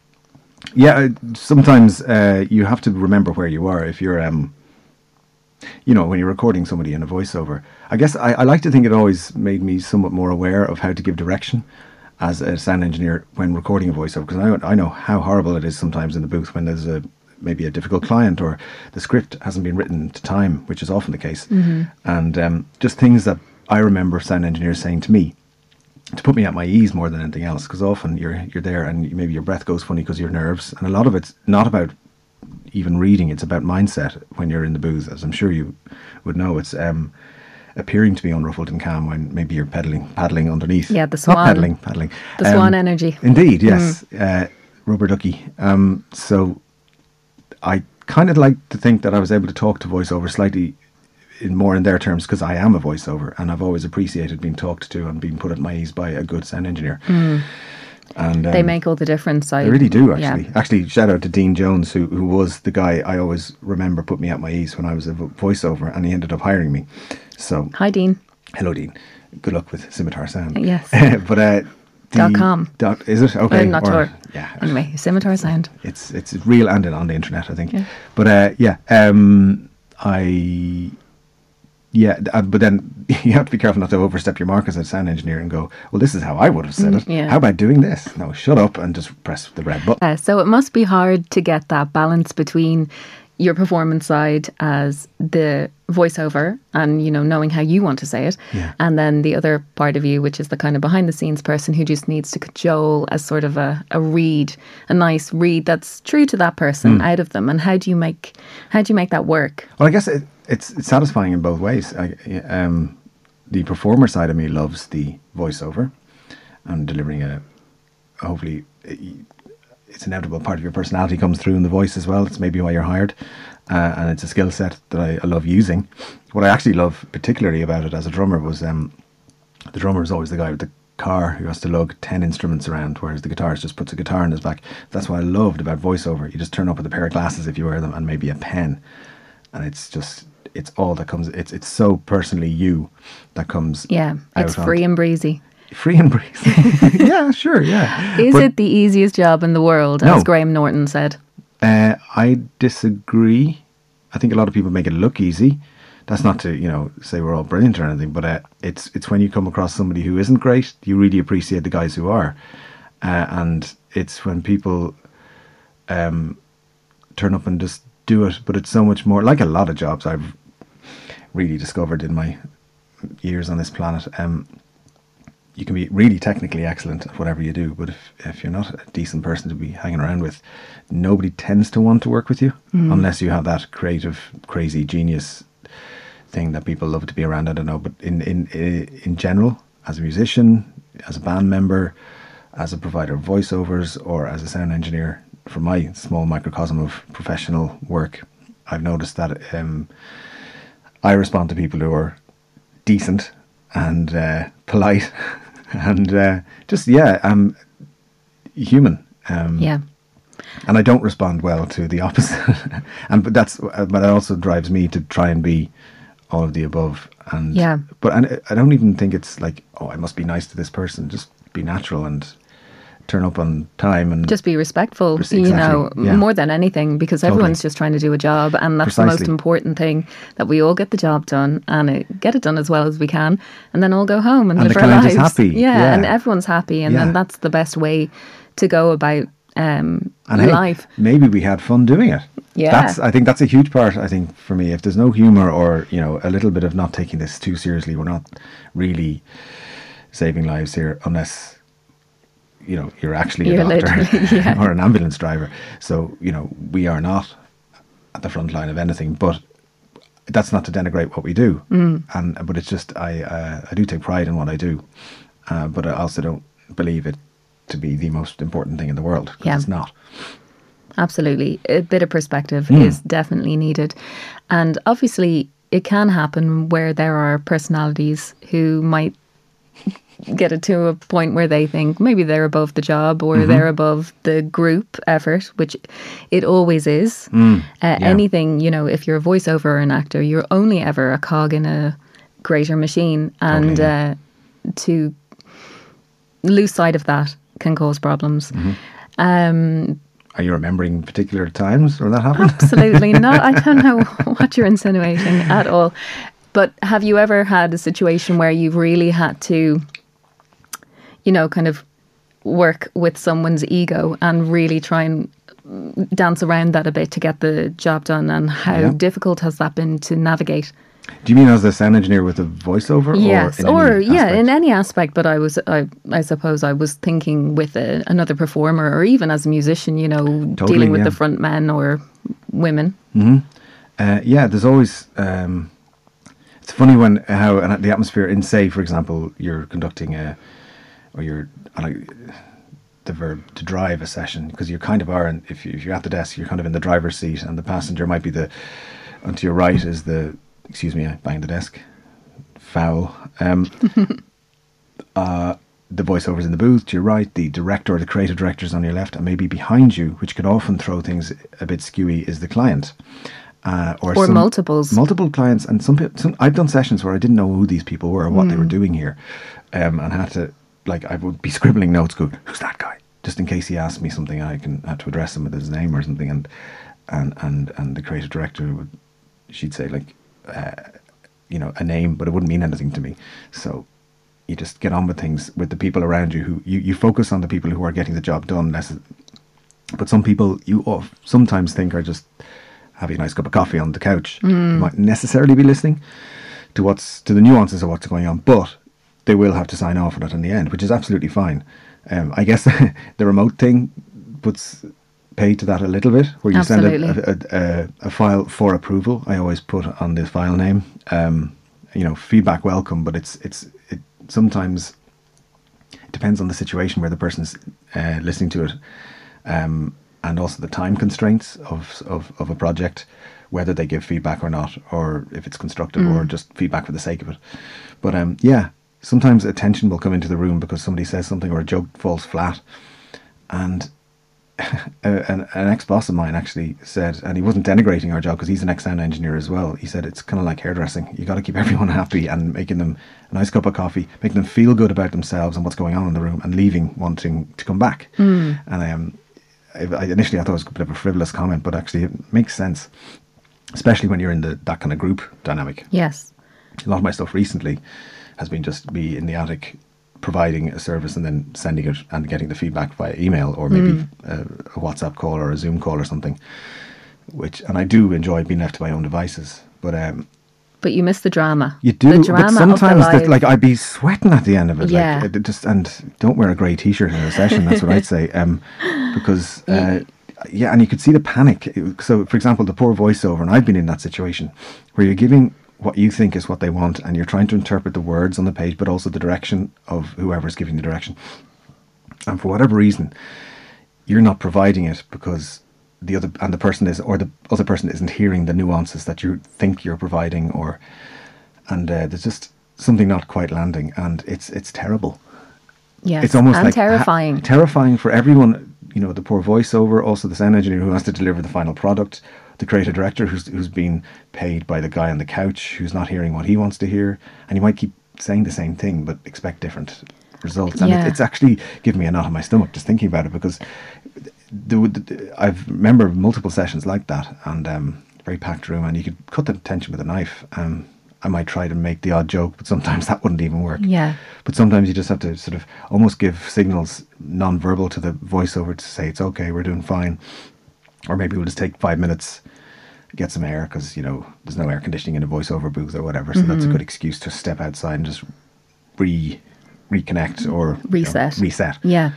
yeah, uh, sometimes uh, you have to remember where you are if you're, um, you know, when you're recording somebody in a voiceover. I guess I, I like to think it always made me somewhat more aware of how to give direction as a sound engineer when recording a voiceover because I, I know how horrible it is sometimes in the booth when there's a maybe a difficult client or the script hasn't been written to time, which is often the case, and um, just things that I remember sound engineers saying to me to put me at my ease more than anything else because often you're you're there and maybe your breath goes funny because you're nerves and a lot of it's not about even reading it's about mindset when you're in the booth as I'm sure you would know. It's um appearing to be unruffled and calm when maybe you're pedaling paddling underneath. Yeah, the not swan- pedaling paddling. The swan energy. indeed yes. Uh, rubber ducky. Um so I kind of like to think that I was able to talk to voiceover slightly in more in their terms because I am a voiceover and I've always appreciated being talked to and being put at my ease by a good sound engineer. And They um, make all the difference. I they really do yeah. actually. Actually, shout out to Dean Jones who who was the guy I always remember put me at my ease when I was a voiceover and he ended up hiring me. So Hi, Dean. hello Dean. Good luck with Scimitar Sound. Yes. but uh Dot com. Dot, is it okay? I'm not or- sure. Yeah. Anyway, scimitar sound. it's it's real and on the internet, I think. But uh, yeah, um, I yeah, uh, but then you have to be careful not to overstep your mark as a sound engineer and go, well, this is how I would have said it. Mm, yeah. How about doing this? No, shut up and just press the red button. Uh, so it must be hard to get that balance between your performance side as the voiceover and you know knowing how you want to say it Yeah. and then the other part of you which is the kind of behind the scenes person who just needs to cajole as sort of a, a read a nice read that's true to that person Hmm. out of them and how do you make how do you make that work Well, I guess it, it's it's satisfying in both ways. I, um, the performer side of me loves the voiceover and delivering a hopefully it's inevitable part of your personality comes through in the voice as well. It's maybe why you're hired, uh, and it's a skill set that I, I love using. What I actually love particularly about it as a drummer was um, the drummer is always the guy with the car who has to lug 10 instruments around, whereas the guitarist just puts a guitar in his back. That's what I loved about voiceover. You just turn up with a pair of glasses if you wear them and maybe a pen. And it's just, it's all that comes, it's it's so personally you that comes yeah it's free and breezy Free and breezy. yeah, sure, yeah. is But, it the easiest job in the world No. as graham norton said Uh, I disagree. I think a lot of people make it look easy. That's not to you know say we're all brilliant or anything, but uh, it's it's when you come across somebody who isn't great, you really appreciate the guys who are, uh, and it's when people um, turn up and just do it. But it's so much more like a lot of jobs I've really discovered in my years on this planet. Um, you can be really technically excellent at whatever you do, but if, if you're not a decent person to be hanging around with, nobody tends to want to work with you unless you have that creative, crazy genius thing that people love to be around. I don't know, but in in in general, as a musician, as a band member, as a provider of voiceovers, or as a sound engineer, from my small microcosm of professional work, I've noticed that um, I respond to people who are decent and uh, polite and uh, just yeah, I'm human. Um, yeah and I don't respond well to the opposite. and but that's uh, but it also drives me to try and be all of the above. And Yeah. but and I don't even think it's like oh I must be nice to this person. Just be natural and turn up on time and just be respectful, Pres- you know, yeah. more than anything, because everyone's just trying to do a job, and that's the most important thing that we all get the job done and uh, get it done as well as we can, and then all go home and, And live the our lives. happy, Yeah, yeah. and everyone's happy, and Yeah. then that's the best way to go about um, and hey, life. maybe we had fun doing it. Yeah. That's I think that's a huge part, I think, for me. If there's no humour or, you know, a little bit of not taking this too seriously, we're not really saving lives here unless you know, you're actually a You're doctor yeah. or an ambulance driver. So, you know, we are not at the front line of anything, but that's not to denigrate what we do. Mm. And but it's just I uh, I do take pride in what I do. Uh, but I also don't believe it to be the most important thing in the world. Yeah. it's not. Absolutely. A bit of perspective Hmm. is definitely needed. And obviously, it can happen where there are personalities who might get it to a point where they think maybe they're above the job or they're above the group effort, which it always is. uh, Anything, you know, if you're a voiceover or an actor, you're only ever a cog in a greater machine. And Totally, uh, to lose sight of that can cause problems. Um, Are you remembering particular times where that happened? Absolutely not. I don't know what you're insinuating at all. But have you ever had a situation where you've really had to, you know, kind of work with someone's ego and really try and dance around that a bit to get the job done? And how Yeah. difficult has that been to navigate? Do you mean as a sound engineer with a voiceover? yes, or, in or yeah, aspect? in any aspect. But I was, I, I suppose, I was thinking with a, another performer, or even as a musician, you know, Totally, dealing with yeah. the front men or women. Uh, yeah, there's always. Um, it's funny when how the atmosphere in say, for example, you're conducting a, or you're on a, the verb to drive a session because you kind of are. And if, you, if you're at the desk, you're kind of in the driver's seat, and the passenger might be the. And to your right is the. Excuse me, I banged the desk. Foul. Um, uh, the voiceovers in the booth to your right, the director or the creative directors on your left, and maybe behind you, which could often throw things a bit skewy, is the client. Uh, or Or multiples. multiple clients, and some, peo- some I've done sessions where I didn't know who these people were or what Hmm. they were doing here, um, and had to like I would be scribbling notes, going, "Who's that guy?" Just in case he asked me something, I can had to address him with his name or something, and and and and the creative director would she'd say like, uh, you know, a name, but it wouldn't mean anything to me, so. You just get on with things with the people around you who you, you focus on the people who are getting the job done less but some people you of- sometimes think are just having a nice cup of coffee on the couch. They might necessarily be listening to what's to the nuances of what's going on, but they will have to sign off on it in the end, which is absolutely fine. Um, I guess the remote thing puts pay to that a little bit, where you send a, a, a, a file for approval. I always put on the file name. Um, you know, feedback welcome, but it's it's it sometimes it depends on the situation where the person's uh, listening to it, um, and also the time constraints of, of of a project, whether they give feedback or not, or if it's constructive or just feedback for the sake of it. But um, yeah, sometimes attention will come into the room because somebody says something or a joke falls flat, and an, an ex boss of mine actually said, and he wasn't denigrating our job because he's an ex sound engineer as well. He said it's kind of like hairdressing. You got to keep everyone happy and making them a nice cup of coffee, making them feel good about themselves and what's going on in the room, and leaving wanting to come back. And um, I, I initially I thought it was a bit of a frivolous comment, but actually it makes sense, especially when you're in the that kind of group dynamic Yes. a lot of my stuff recently has been just be in the attic providing a service and then sending it and getting the feedback via email or maybe a, a WhatsApp call or a Zoom call or something. Which and I do enjoy being left to my own devices, but um, But you miss the drama. you do. The drama but sometimes, of the like I'd be sweating at the end of it. Yeah. Like, it just and don't wear a grey t-shirt in a session. That's what I'd say. Um, because uh, yeah, and you could see the panic. So, for example, the poor voiceover, and I've been in that situation where you're giving what you think is what they want, and you're trying to interpret the words on the page, but also the direction of whoever's giving the direction. And for whatever reason, you're not providing it because the other and the person is or the other person isn't hearing the nuances that you think you're providing or and uh, there's just something not quite landing and it's it's terrible yes. it's almost and like ha- terrifying. terrifying for everyone you know the poor voiceover also the sound engineer who has to deliver the final product the creative director who's who's been paid by the guy on the couch who's not hearing what he wants to hear and you might keep saying the same thing but expect different results and Yeah. it, it's actually giving me a knot in my stomach just thinking about it because I've remember multiple sessions like that and um, very packed room and you could cut the tension with a knife um, I might try to make the odd joke but sometimes that wouldn't even work Yeah. but sometimes you just have to sort of almost give signals non-verbal to the voiceover to say it's okay, we're doing fine, or maybe we'll just take five minutes, get some air because you know there's no air conditioning in a voiceover booth or whatever, so that's a Mm-hmm. good excuse to step outside and just re reconnect or you know, Reset. reset. Yeah.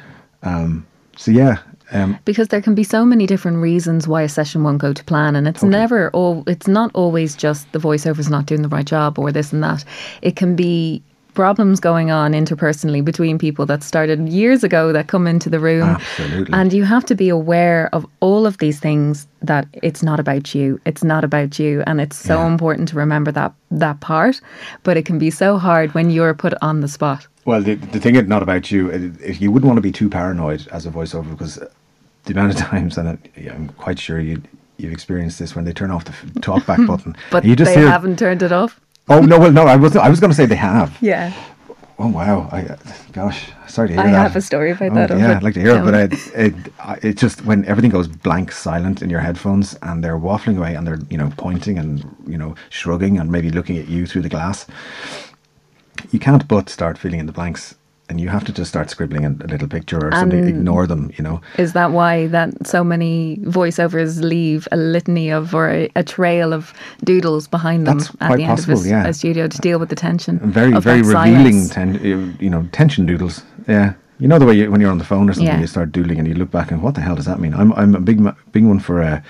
So yeah, um, because there can be so many different reasons why a session won't go to plan and it's Totally. never all it's not always just the voiceover's not doing the right job or this and that it can be problems going on interpersonally between people that started years ago that come into the room. Absolutely. And you have to be aware of all of these things that it's not about you. It's not about you. And it's so Yeah. important to remember that that part. But it can be so hard when you're put on the spot. Well, the, the thing is not about you. it- you wouldn't want to be too paranoid as a voiceover, because the amount of times, and I, I'm quite sure you you've experienced this when they turn off the talkback button, But you just they hear, haven't turned it off. Oh no, well no, I was I was going to say they have. Yeah. Oh wow, I, gosh, sorry to hear I that. have a story about Oh, that, Yeah, I'd like to hear it, but it, it, it just when everything goes blank, silent in your headphones, and they're waffling away, and they're you know pointing and you know shrugging and maybe looking at you through the glass. You can't but start filling in the blanks, and you have to just start scribbling a, a little picture or something. Ignore them, you know. Is that why that so many voiceovers leave a litany of or a, a trail of doodles behind them That's at quite the end possible, of a, yeah. a studio to deal with the tension? very very revealing ten, you know tension doodles yeah you know the way you, when you're on the phone or something Yeah. you start doodling and you look back and what the hell does that mean i'm i'm a big big one for uh,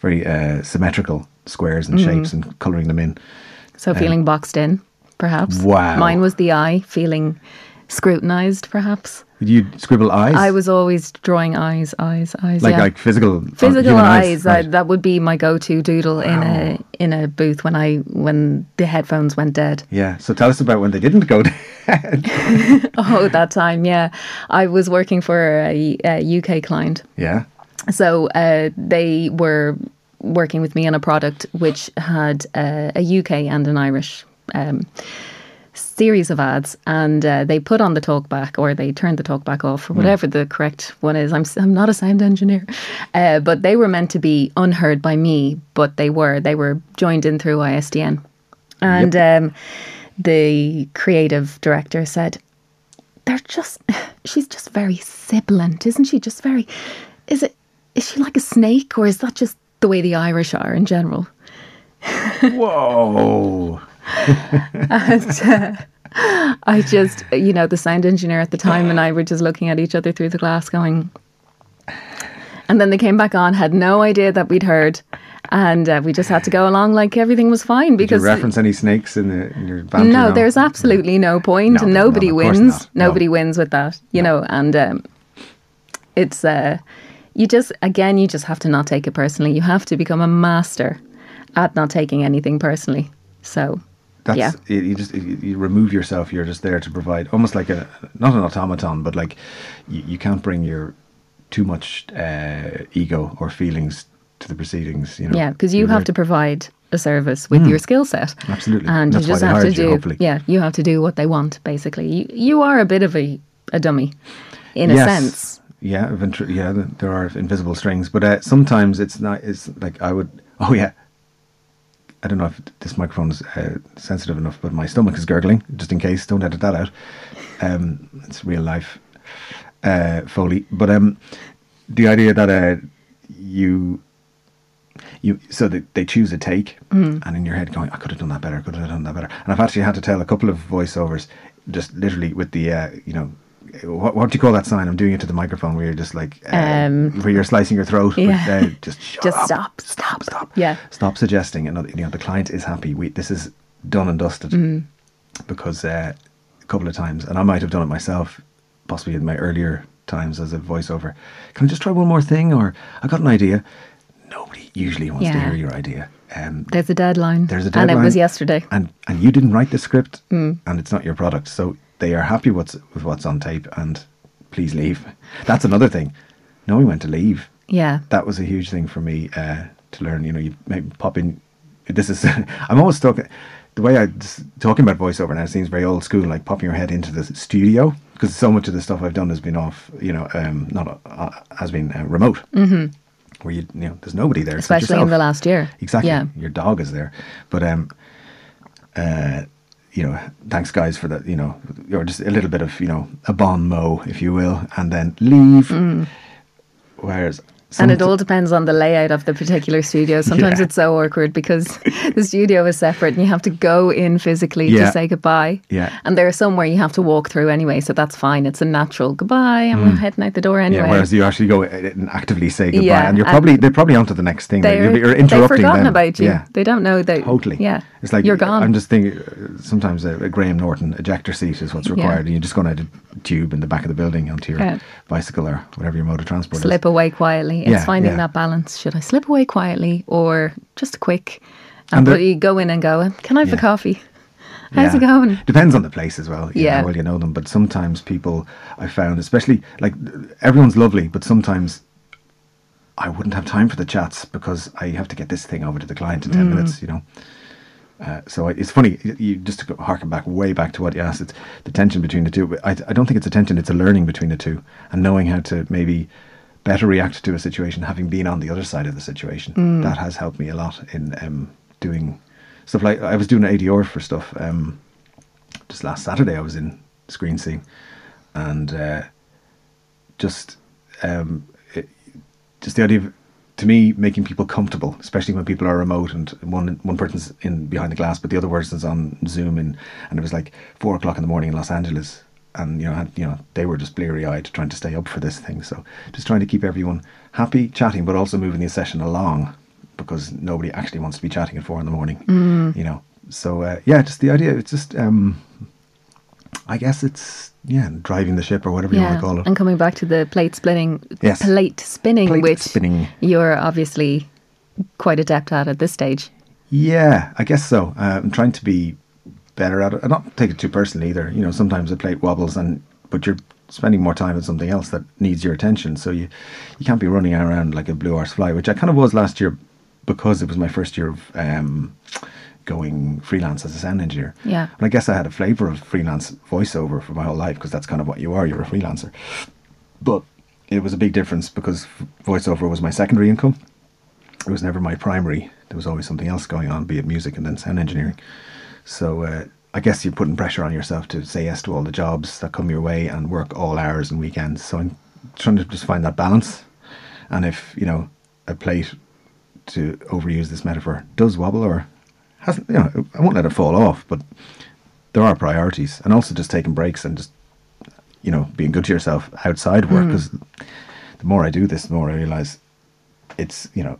very uh, symmetrical squares and Mm-hmm. shapes and coloring them in So feeling boxed in, perhaps. Wow. Mine was the eye, feeling scrutinized, perhaps. Did you scribble eyes I was always drawing eyes, eyes, eyes. like yeah. like physical uh, physical human eyes. right. I, that would be my go-to doodle in a in a booth when I when the headphones went dead. yeah so tell us about when they didn't go dead. Oh, that time, yeah. I was working for a, a UK client. yeah So uh, they were working with me on a product which had uh, a UK and an Irish um, series of ads, and uh, they put on the talkback or they turned the talkback off or whatever the correct one is. I'm I'm not a sound engineer, uh, but they were meant to be unheard by me, but they were. They were joined in through ISDN, and um, the creative director said they're just she's just very sibilant isn't she? Just very is it is she like a snake or is that just the way the irish are in general? Whoa i just you know the sound engineer at the time and i were just looking at each other through the glass going and then they came back on had no idea that we'd heard and uh, we just had to go along like everything was fine did you because reference any snakes in, the, in your banter no, there's absolutely no point. No, and no, nobody wins. No. Nobody wins with that, you know. And um, it's uh, you just again, you just have to not take it personally. You have to become a master at not taking anything personally. So That's yeah, you, you just you, you remove yourself. You're just there to provide, almost like a not an automaton, but like you, you can't bring your too much uh, ego or feelings to the proceedings. You know, yeah, because you You're have there- to provide a service with your skill set. Absolutely. and That's you just have to hired you, do. yeah, you have to do what they want. Basically, you you are a bit of a a dummy, in a sense. Yeah, yeah, there are invisible strings, but uh, sometimes it's not. It's like I would. Oh yeah. I don't know if this microphone is uh, sensitive enough, but my stomach is gurgling. Just in case, don't edit that out. Um, it's real life uh, foley, but um, the idea that uh, you you so they, they choose a take Mm. and in your head going i could have done that better I could have done that better and i've actually had to tell a couple of voiceovers just literally with the uh, you know what, what do you call that sign? I'm doing it to the microphone where you're just like uh, Um, where you're slicing your throat. but, uh, just shut Just up, stop, stop stop. Yeah. stop suggesting. Another you know the client is happy. We this is done and dusted Mm. because uh, a couple of times and i might have done it myself possibly in my earlier times as a voiceover. Can i just try one more thing? Or i got an idea. Nobody usually wants to hear your idea. Um, There's a deadline. there's a deadline, and it was yesterday. and and you didn't write the script. Mm. and it's not your product. So they are happy what's, with what's on tape and please leave that's another thing knowing when to leave Yeah. that was a huge thing for me uh, to learn. You know, you maybe pop in. This is I'm always talking. The way I'm talking about voiceover now seems very old school, like popping your head into the studio because so much of the stuff I've done has been off. You know, um, not uh, has been uh, remote, mm-hmm. where you you know there's nobody there, Especially in the last year. Exactly. Yeah. Your dog is there, but um, uh, you know, thanks guys for that. You know, or just a little bit of you know a bon mot, if you will, and then leave. Mm. Whereas And it Some- all depends on the layout of the particular studio. Sometimes Yeah. it's so awkward because the studio is separate and you have to go in physically Yeah. to say goodbye. Yeah. And there are some where you have to walk through anyway, so that's fine. It's a natural goodbye. I'm heading out the door anyway. Mm. Yeah, whereas you actually go and actively say goodbye, Yeah, and you're and probably they're probably onto the next thing. They're, You're, you're they've forgotten them. about you. Yeah, They don't know that. totally. Yeah. it's like you're gone. I'm just thinking. Sometimes a, a Graham Norton ejector seat is what's required, and you're just going out a tube in the back of the building onto your Yeah. bicycle or whatever your mode of transport is. slip away quietly. It's Yeah, finding yeah. that balance. Should I slip away quietly or just a quick? And, And you go in and go. Can I have a coffee? How's it going? Depends on the place as well. Yeah, how well you know them. But sometimes people, I found, especially like everyone's lovely, but sometimes I wouldn't have time for the chats because I have to get this thing over to the client in ten mm. minutes. You know. Uh, so it's funny. You just to harken back way back to what you asked. It's the tension between the two. But I, I don't think it's a tension. It's a learning between the two and knowing how to maybe better react to a situation, having been on the other side of the situation. That has helped me a lot in um, doing stuff like I was doing an ADR for stuff. Um, just last Saturday, I was in Screen Scene, and uh, just um, it, just the idea of to me making people comfortable, especially when people are remote and one one person's in behind the glass, but the other person's on Zoom, and and it was like four o'clock in the morning in Los Angeles. And you know, had, you know, they were just bleary-eyed trying to stay up for this thing. So, just trying to keep everyone happy, chatting, but also moving the session along, because nobody actually wants to be chatting at four in the morning. You know, so uh, yeah, just the idea. It's just, um, I guess it's yeah, driving the ship or whatever you want to call it. And coming back to the plate spinning, Yes. plate spinning, Plate which spinning. you're obviously quite adept at at this stage. Yeah, I guess so. Uh, I'm trying to be better at it. I don't take it too personally either. You know, sometimes the plate wobbles, and but you're spending more time on something else that needs your attention. So you you can't be running around like a blue horse fly, which I kind of was last year because it was my first year of um, going freelance as a sound engineer. Yeah. and I guess I had a flavour of freelance voiceover for my whole life because that's kind of what you are. You're a freelancer, but it was a big difference because voiceover was my secondary income it was never my primary. There was always something else going on, be it music and then sound engineering. So uh, I guess you're putting pressure on yourself to say yes to all the jobs that come your way and work all hours and weekends. So I'm trying to just find that balance. And if you know a plate, to overuse this metaphor, does wobble or hasn't, you know, I won't let it fall off. But there are priorities, and also just taking breaks and just you know being good to yourself outside work. Hmm. Because the more I do this, the more I realize it's you know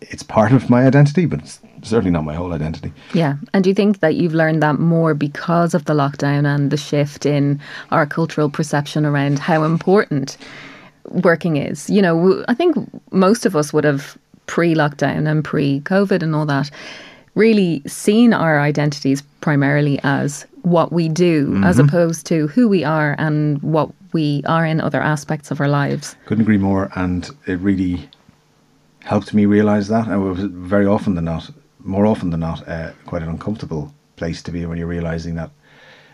it's part of my identity, but it's certainly not my whole identity. Yeah. And do you think that you've learned that more because of the lockdown and the shift in our cultural perception around how important working is? You know, I think most of us would have pre lockdown and pre COVID and all that really seen our identities primarily as what we do as opposed to who we are and what we are in other aspects of our lives. Couldn't agree more, and it really helped me realize that. And it was very often than not, more often than not, uh, quite an uncomfortable place to be when you're realizing that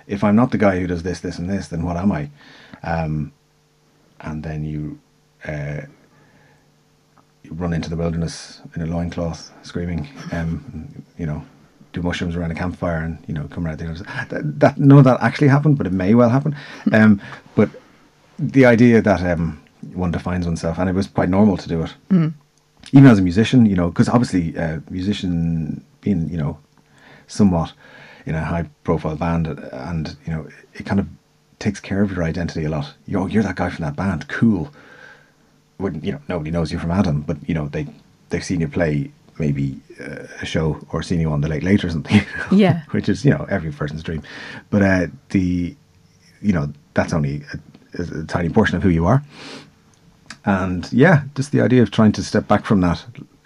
if I'm not the guy who does this, this, and this, then what am I? Um, and then you, uh, you run into the wilderness in a loincloth, screaming, um, you know, do mushrooms around a campfire, and you know, come around there. That, that none of that actually happened, but it may well happen. Um, but the idea that um, one defines oneself, and it was quite normal to do it, even as a musician, you know, because obviously, uh, musician being, you know, somewhat in a high-profile band, uh, and you know, it kind of takes care of your identity a lot. Yo, you're that guy from that band, cool. Wouldn't you know? Nobody knows you from Adam, but you know they they've seen you play maybe uh, a show or seen you on the Late Late or something. Yeah. which is you know every person's dream. But uh, the you know that's only a, a tiny portion of who you are. And yeah, just the idea of trying to step back from that.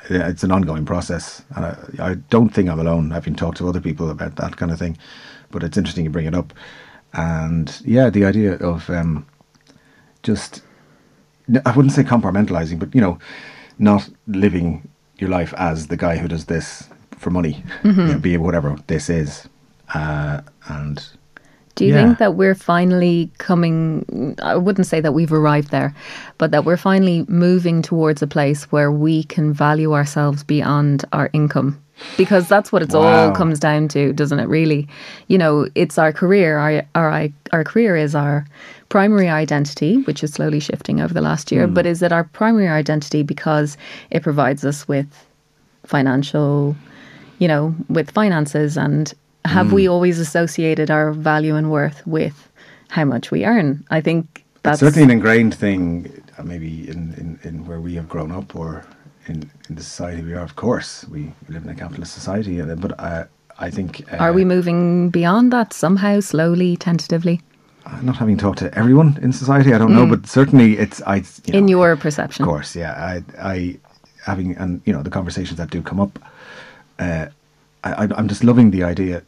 It's an ongoing process, and I, I don't think I'm alone. I've been talked to other people about that kind of thing, but it's interesting you bring it up. And yeah, the idea of um, just I wouldn't say compartmentalizing, but you know, not living your life as the guy who does this for money, you know, be it whatever this is, uh, and Do you Yeah. think that we're finally coming? I wouldn't say that we've arrived there, but that we're finally moving towards a place where we can value ourselves beyond our income. Because that's what it's Wow. all comes down to, doesn't it? Really, you know, it's our career. Our our our career is our primary identity, which is slowly shifting over the last year. But is it our primary identity because it provides us with financial, you know, with finances, and have we always associated our value and worth with how much we earn? I think that's certainly an ingrained thing, uh, maybe in, in, in where we have grown up or in, in the society we are. Of course, we live in a capitalist society, uh, but uh, I think. Uh, Are we moving beyond that somehow, slowly, tentatively, Not having talked to everyone in society, I don't know, but certainly it's. I, you know, in your perception? Of course, yeah. I, I having and you know the conversations that do come up. Uh, I, I'm just loving the idea.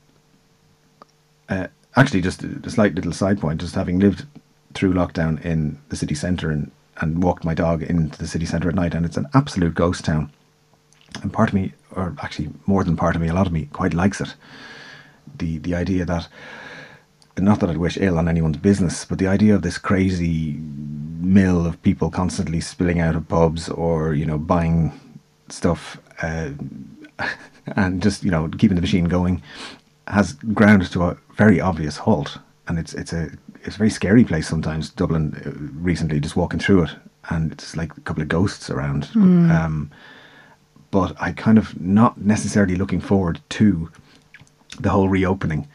Uh, actually, just a, a slight little side point. Just having lived through lockdown in the city centre and and walked my dog into the city centre at night, and it's an absolute ghost town. And part of me, or actually more than part of me, a lot of me quite likes it. The the idea that not that I'd wish ill on anyone's business, but the idea of this crazy mill of people constantly spilling out of pubs or you know buying stuff uh, and just you know keeping the machine going has ground to a very obvious halt, and it's it's a it's a very scary place sometimes. Dublin uh, recently, just walking through it, and it's like a couple of ghosts around. Um, but I kind of not necessarily looking forward to the whole reopening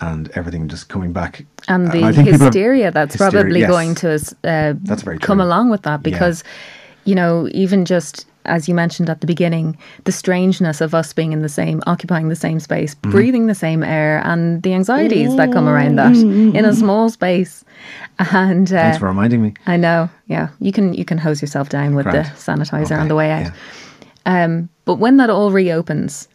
and everything just coming back. and the I think people hysteria that's hysteria, probably yes. going to uh, That's very come true. along with that Yeah. because you know even just as you mentioned at the beginning the strangeness of us being in the same occupying the same space Mm-hmm. breathing the same air and the anxieties that come around that in a small space and uh, Thanks for reminding me. I know yeah you can you can hose yourself down with Grand. the sanitizer on the way out yeah. um, but when that all reopens,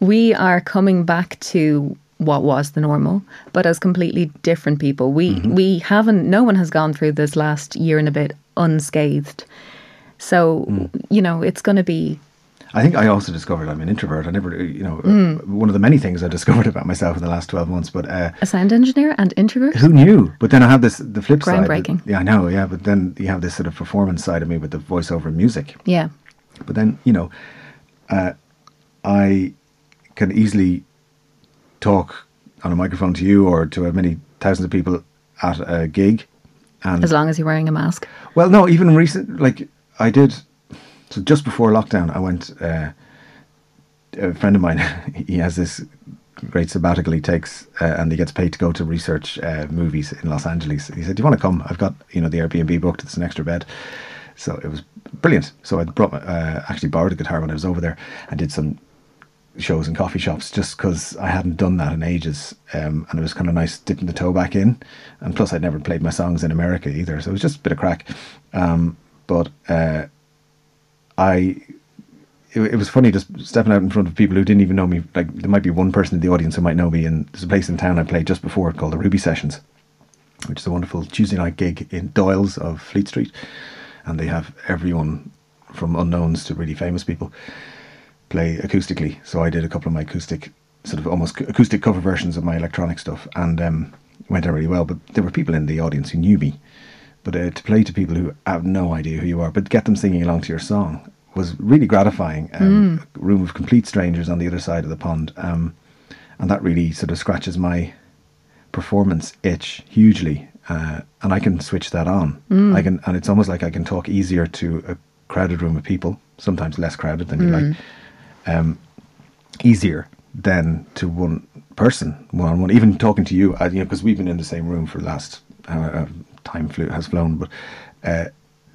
we are coming back to what was the normal, but as completely different people. We Mm-hmm. we haven't. No one has gone through this last year and a bit unscathed. So Mm. you know it's going to be I think I also discovered I'm an introvert. I never, you know, Mm. one of the many things I discovered about myself in the last 12 months. But uh, a sound engineer and introvert. who knew? But then I have this, the flip side. Groundbreaking. Yeah, I know. Yeah. But then you have this sort of performance side of me with the voiceover music. Yeah, But then, you know, uh, I can easily talk on a microphone to you or to many thousands of people at a gig. And as long as you're wearing a mask. Well, no, even recent, like I did. So just before lockdown, I went. Uh, a friend of mine, he has this great sabbatical he takes, uh, and he gets paid to go to research uh, movies in Los Angeles. He said, "Do you want to come? I've got you know the Airbnb booked. It's an extra bed." So it was brilliant. So I brought my, uh, actually borrowed a guitar when I was over there and did some shows in coffee shops just because I hadn't done that in ages, um, and it was kind of nice dipping the toe back in. And plus, I'd never played my songs in America either, so it was just a bit of crack. Um, but uh, I, it, it was funny just stepping out in front of people who didn't even know me. Like there might be one person in the audience who might know me, and there's a place in town I played just before called the Ruby Sessions, which is a wonderful Tuesday night gig in Doyle's of Fleet Street, and they have everyone from unknowns to really famous people play acoustically. So I did a couple of my acoustic, sort of almost acoustic cover versions of my electronic stuff, and um, went down really well. But there were people in the audience who knew me. But uh, to play to people who have no idea who you are, but get them singing along to your song was really gratifying. Um, A room of complete strangers on the other side of the pond, um, and that really sort of scratches my performance itch hugely. Uh, and I can switch that on. I can, and it's almost like I can talk easier to a crowded room of people, sometimes less crowded than you like, um, easier than to one person, one on one. Even talking to you, you know, because we've been in the same room for the last uh, uh, time flew, has flown, but uh,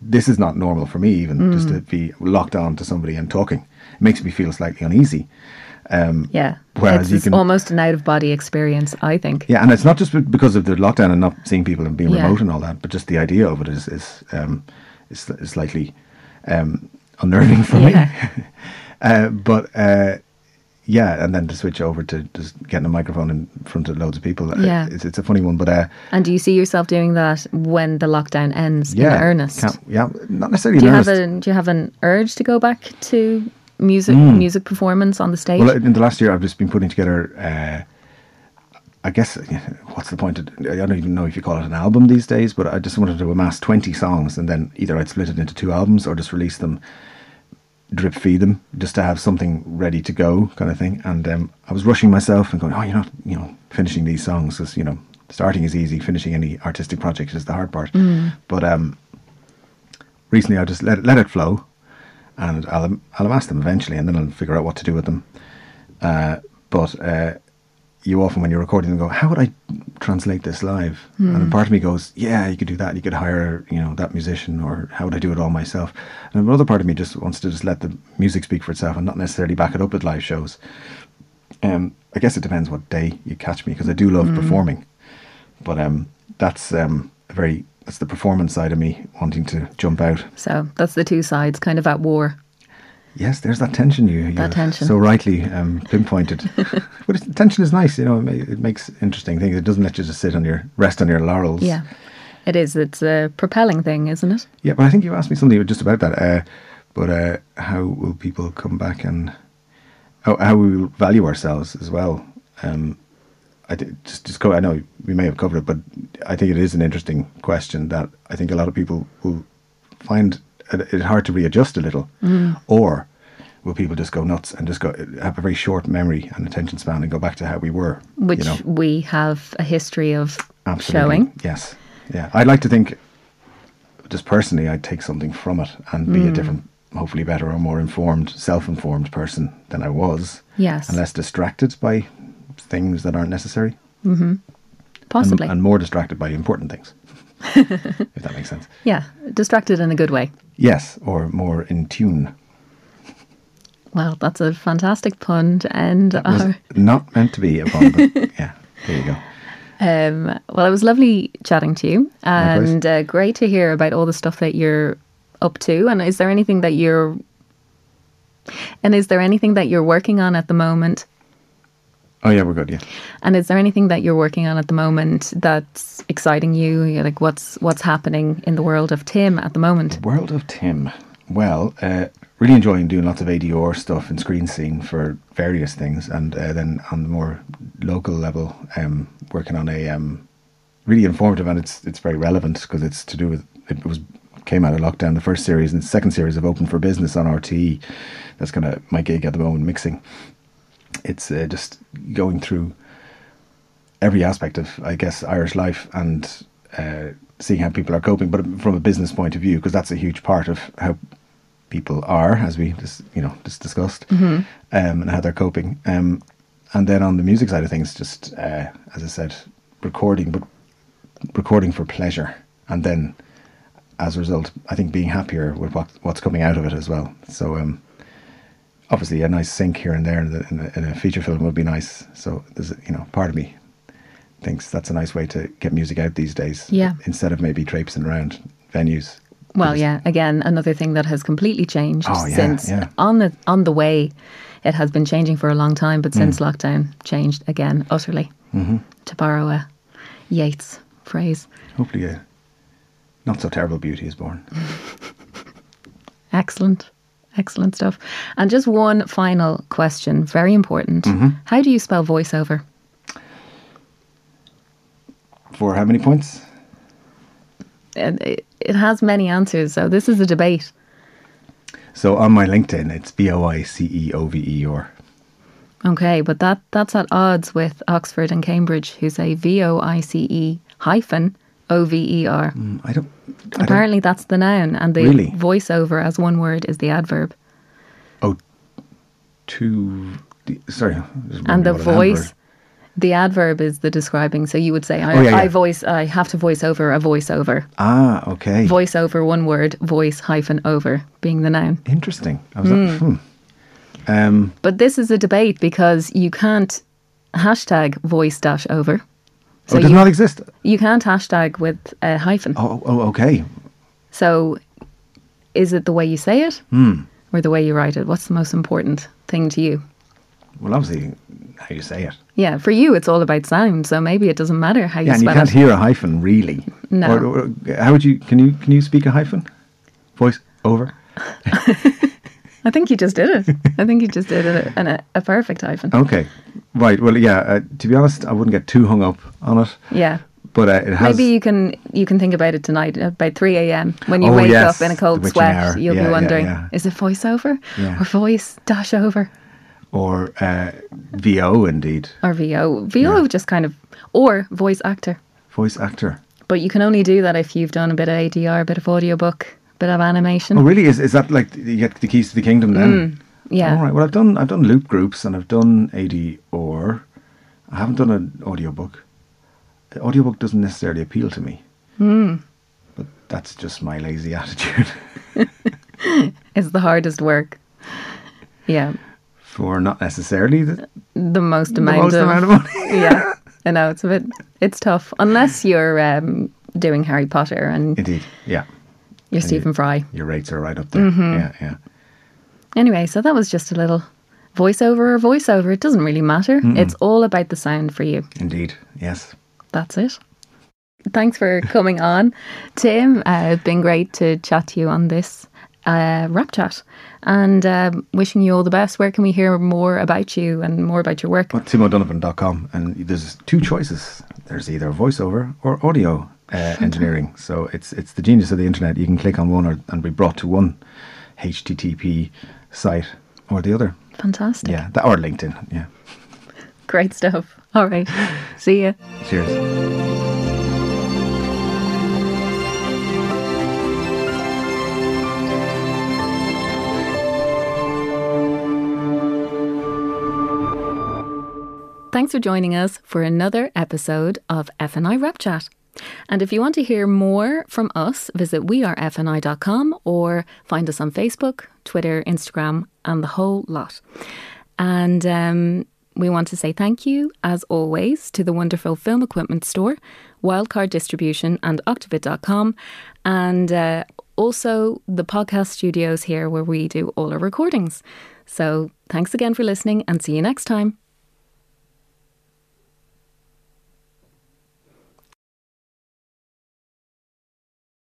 this is not normal for me. Even just to be locked on to somebody and talking, it makes me feel slightly uneasy. Um, Yeah, Whereas it's you can- almost an out of body experience. I think. yeah, and it's not just because of the lockdown and not seeing people and being Yeah. remote and all that, but just the idea of it is is um, is, is slightly um, unnerving for Yeah. me. uh, but uh, yeah, and then to switch over to just getting a microphone in front of loads of people, uh, Yeah. it's, it's a funny one. But uh, And do you see yourself doing that when the lockdown ends yeah, in earnest? yeah, not necessarily Do you have a do you have an urge to go back to music music performance on the stage? Well, in the last year, I've just been putting together. Uh, I guess what's the point? Of, I don't even know if you call it an album these days, but I just wanted to amass twenty songs, and then either I'd split it into two albums or just release them drip feed them just to have something ready to go, kind of thing. And um, I was rushing myself and going, "Oh, you're not, you know, finishing these songs because you know, starting is easy, finishing any artistic project is the hard part." But um, recently, I just let it, let it flow, and I'll I'll amass them eventually, and then I'll figure out what to do with them. Uh, but uh, you often, when you're recording them, go, "How would I translate this live?" And part of me goes, "Yeah, you could do that. You could hire, you know, that musician, or how would I do it all myself?" And another part of me just wants to just let the music speak for itself and not necessarily back it up with live shows. Um, I guess it depends what day you catch me because I do love performing, but um, that's um, a very that's the performance side of me wanting to jump out. So that's the two sides kind of at war. Yes, there's that tension you, you That tension. so rightly um, pinpointed. but it's, tension is nice, you know. It, it makes interesting things. It doesn't let you just sit on your rest on your laurels. Yeah. It is. It's a propelling thing, isn't it? Yeah, but I think you asked me something just about that. Uh, but uh, how will people come back and how, how we will value ourselves as well? Um, I did, just just co- I know we may have covered it, but I think it is an interesting question that I think a lot of people will find it it hard to readjust a little, or will people just go nuts and just go have a very short memory and attention span and go back to how we were, Which you know? we have a history of Absolutely. showing. Yes. Yeah. I'd like to think, just personally, I'd take something from it and be a Mm. different, hopefully better or more informed, self informed person than I was. Yes. And less distracted by things that aren't necessary. and- Possibly. And, more distracted by important things. if that makes sense. yeah. Distracted in a good way. Yes. Or more in tune. Well, that's a fantastic pun to end our. not meant to be a pun, but yeah, there you go. Um, well, it was lovely chatting to you, and uh, great to hear about all the stuff that you're up to. And is there anything that you're, and is there anything that you're working on at the moment? Oh, yeah, we're good. Yeah. And is there anything that you're working on at the moment that's exciting you? You're Like what's what's happening in the world of Tim at the moment? World of Tim. Well, uh, really enjoying doing lots of ADR stuff and Screen Scene for various things, and uh, then on the more local level, um, working on a um, really informative and it's it's very relevant because it's to do with it was came out of lockdown. The first series and the second series of Open for Business on RTE. That's kind of my gig at the moment, mixing. It's uh, just going through every aspect of, I guess, Irish life and uh, seeing how people are coping, but from a business point of view, because that's a huge part of how people are, as we just you know just discussed, um, and how they're coping. Um, and then on the music side of things, just uh, as I said, recording, but recording for pleasure, and then as a result, I think being happier with what, what's coming out of it as well. So. Um, obviously a nice sync here and there in, the, in, a, in a feature film would be nice. So there's you know part of me thinks that's a nice way to get music out these days. Yeah. Instead of maybe traipsing around venues. Well, yeah. Again, another thing that has completely changed Oh, yeah, since yeah. on the on the way. It has been changing for a long time, but Mm. since lockdown, changed again utterly. Mm-hmm. To borrow a Yeats phrase. Hopefully a not so terrible beauty is born. Excellent. Excellent stuff. And just one final question, very important. Mm-hmm. How do you spell voiceover? For how many points? And It, it has many answers, so this is a debate. So on my LinkedIn, it's B O I C E O V E or Okay, but that that's at odds with Oxford and Cambridge, who say V O I C E hyphen O V E R. Mm, I don't. I don't Apparently, that's the noun, and the Really? voiceover as one word is the adverb. oh, two. Sorry. And the an voice, the adverb is the describing. So you would say, I, Oh, yeah, yeah. I voice, I have to voice over a voiceover. Ah, okay. Voice over one word, voice hyphen over being the noun. Interesting. I was like, hmm. Um. But this is a debate because you can't hashtag voice dash over. Oh, it does you, not exist. you can't hashtag with a hyphen. Oh, oh, okay. So is it the way you say it Hmm. or the way you write it? What's the most important thing to you? Well, obviously, how you say it. Yeah, for you, it's all about sound. So maybe it doesn't matter how you Yeah, and you can't it. hear a hyphen really. No. Or, or- how would you? Can you? Can you speak a hyphen? Voice over. I think you just did it. I think you just did it and a, a perfect hyphen. Okay. Right. Well, yeah. Uh, to be honest, I wouldn't get too hung up on it. Yeah. but uh, it has. Maybe you can you can think about it tonight about three a.m. when you Oh, wake yes, up in a cold sweat. hour. You'll Yeah, be wondering, yeah. is it voiceover Yeah. or voice dash over or uh, VO indeed, or VO? VO Yeah. just kind of or voice actor. voice actor. But you can only do that if you've done a bit of ADR, a bit of audiobook, bit of animation. Oh, really? Is is that like you get the keys to the kingdom then? yeah. All right. Well, I've done I've done loop groups and I've done AD or I haven't done an audiobook. The audiobook doesn't necessarily appeal to me. But that's just my lazy attitude. It's the hardest work. Yeah. For not necessarily the, The most the amount most of amount of money. yeah. I know it's a bit it's tough unless you're um, doing Harry Potter and Indeed. Yeah. You're Stephen Fry. Your rates are right up there. Mm-hmm. Yeah, yeah. Anyway, so that was just a little voiceover or voiceover. It doesn't really matter. It's all about the sound for you. Indeed. Yes. That's it. Thanks for coming on, Tim. Uh, it's been great to chat to you on this uh, Wrap Chat, and um, wishing you all the best. Where can we hear more about you and more about your work? Well, TimO'Donovan.com, and there's two choices. There's either voiceover or audio uh, engineering. So it's it's the genius of the internet. You can click on one or, and be brought to one HTTP site or the other. Fantastic. Yeah, that or LinkedIn. Yeah. Great stuff. All right. See ya. Cheers. Thanks for joining us for another episode of FNI Wrap Chat. And if you want to hear more from us, visit wearefni.com or find us on Facebook, Twitter, Instagram, and the whole lot. And um, we want to say thank you, as always, to the wonderful film equipment store, Wildcard Distribution, and Octavit.com, and uh, also the podcast studios here where we do all our recordings. So thanks again for listening and see you next time.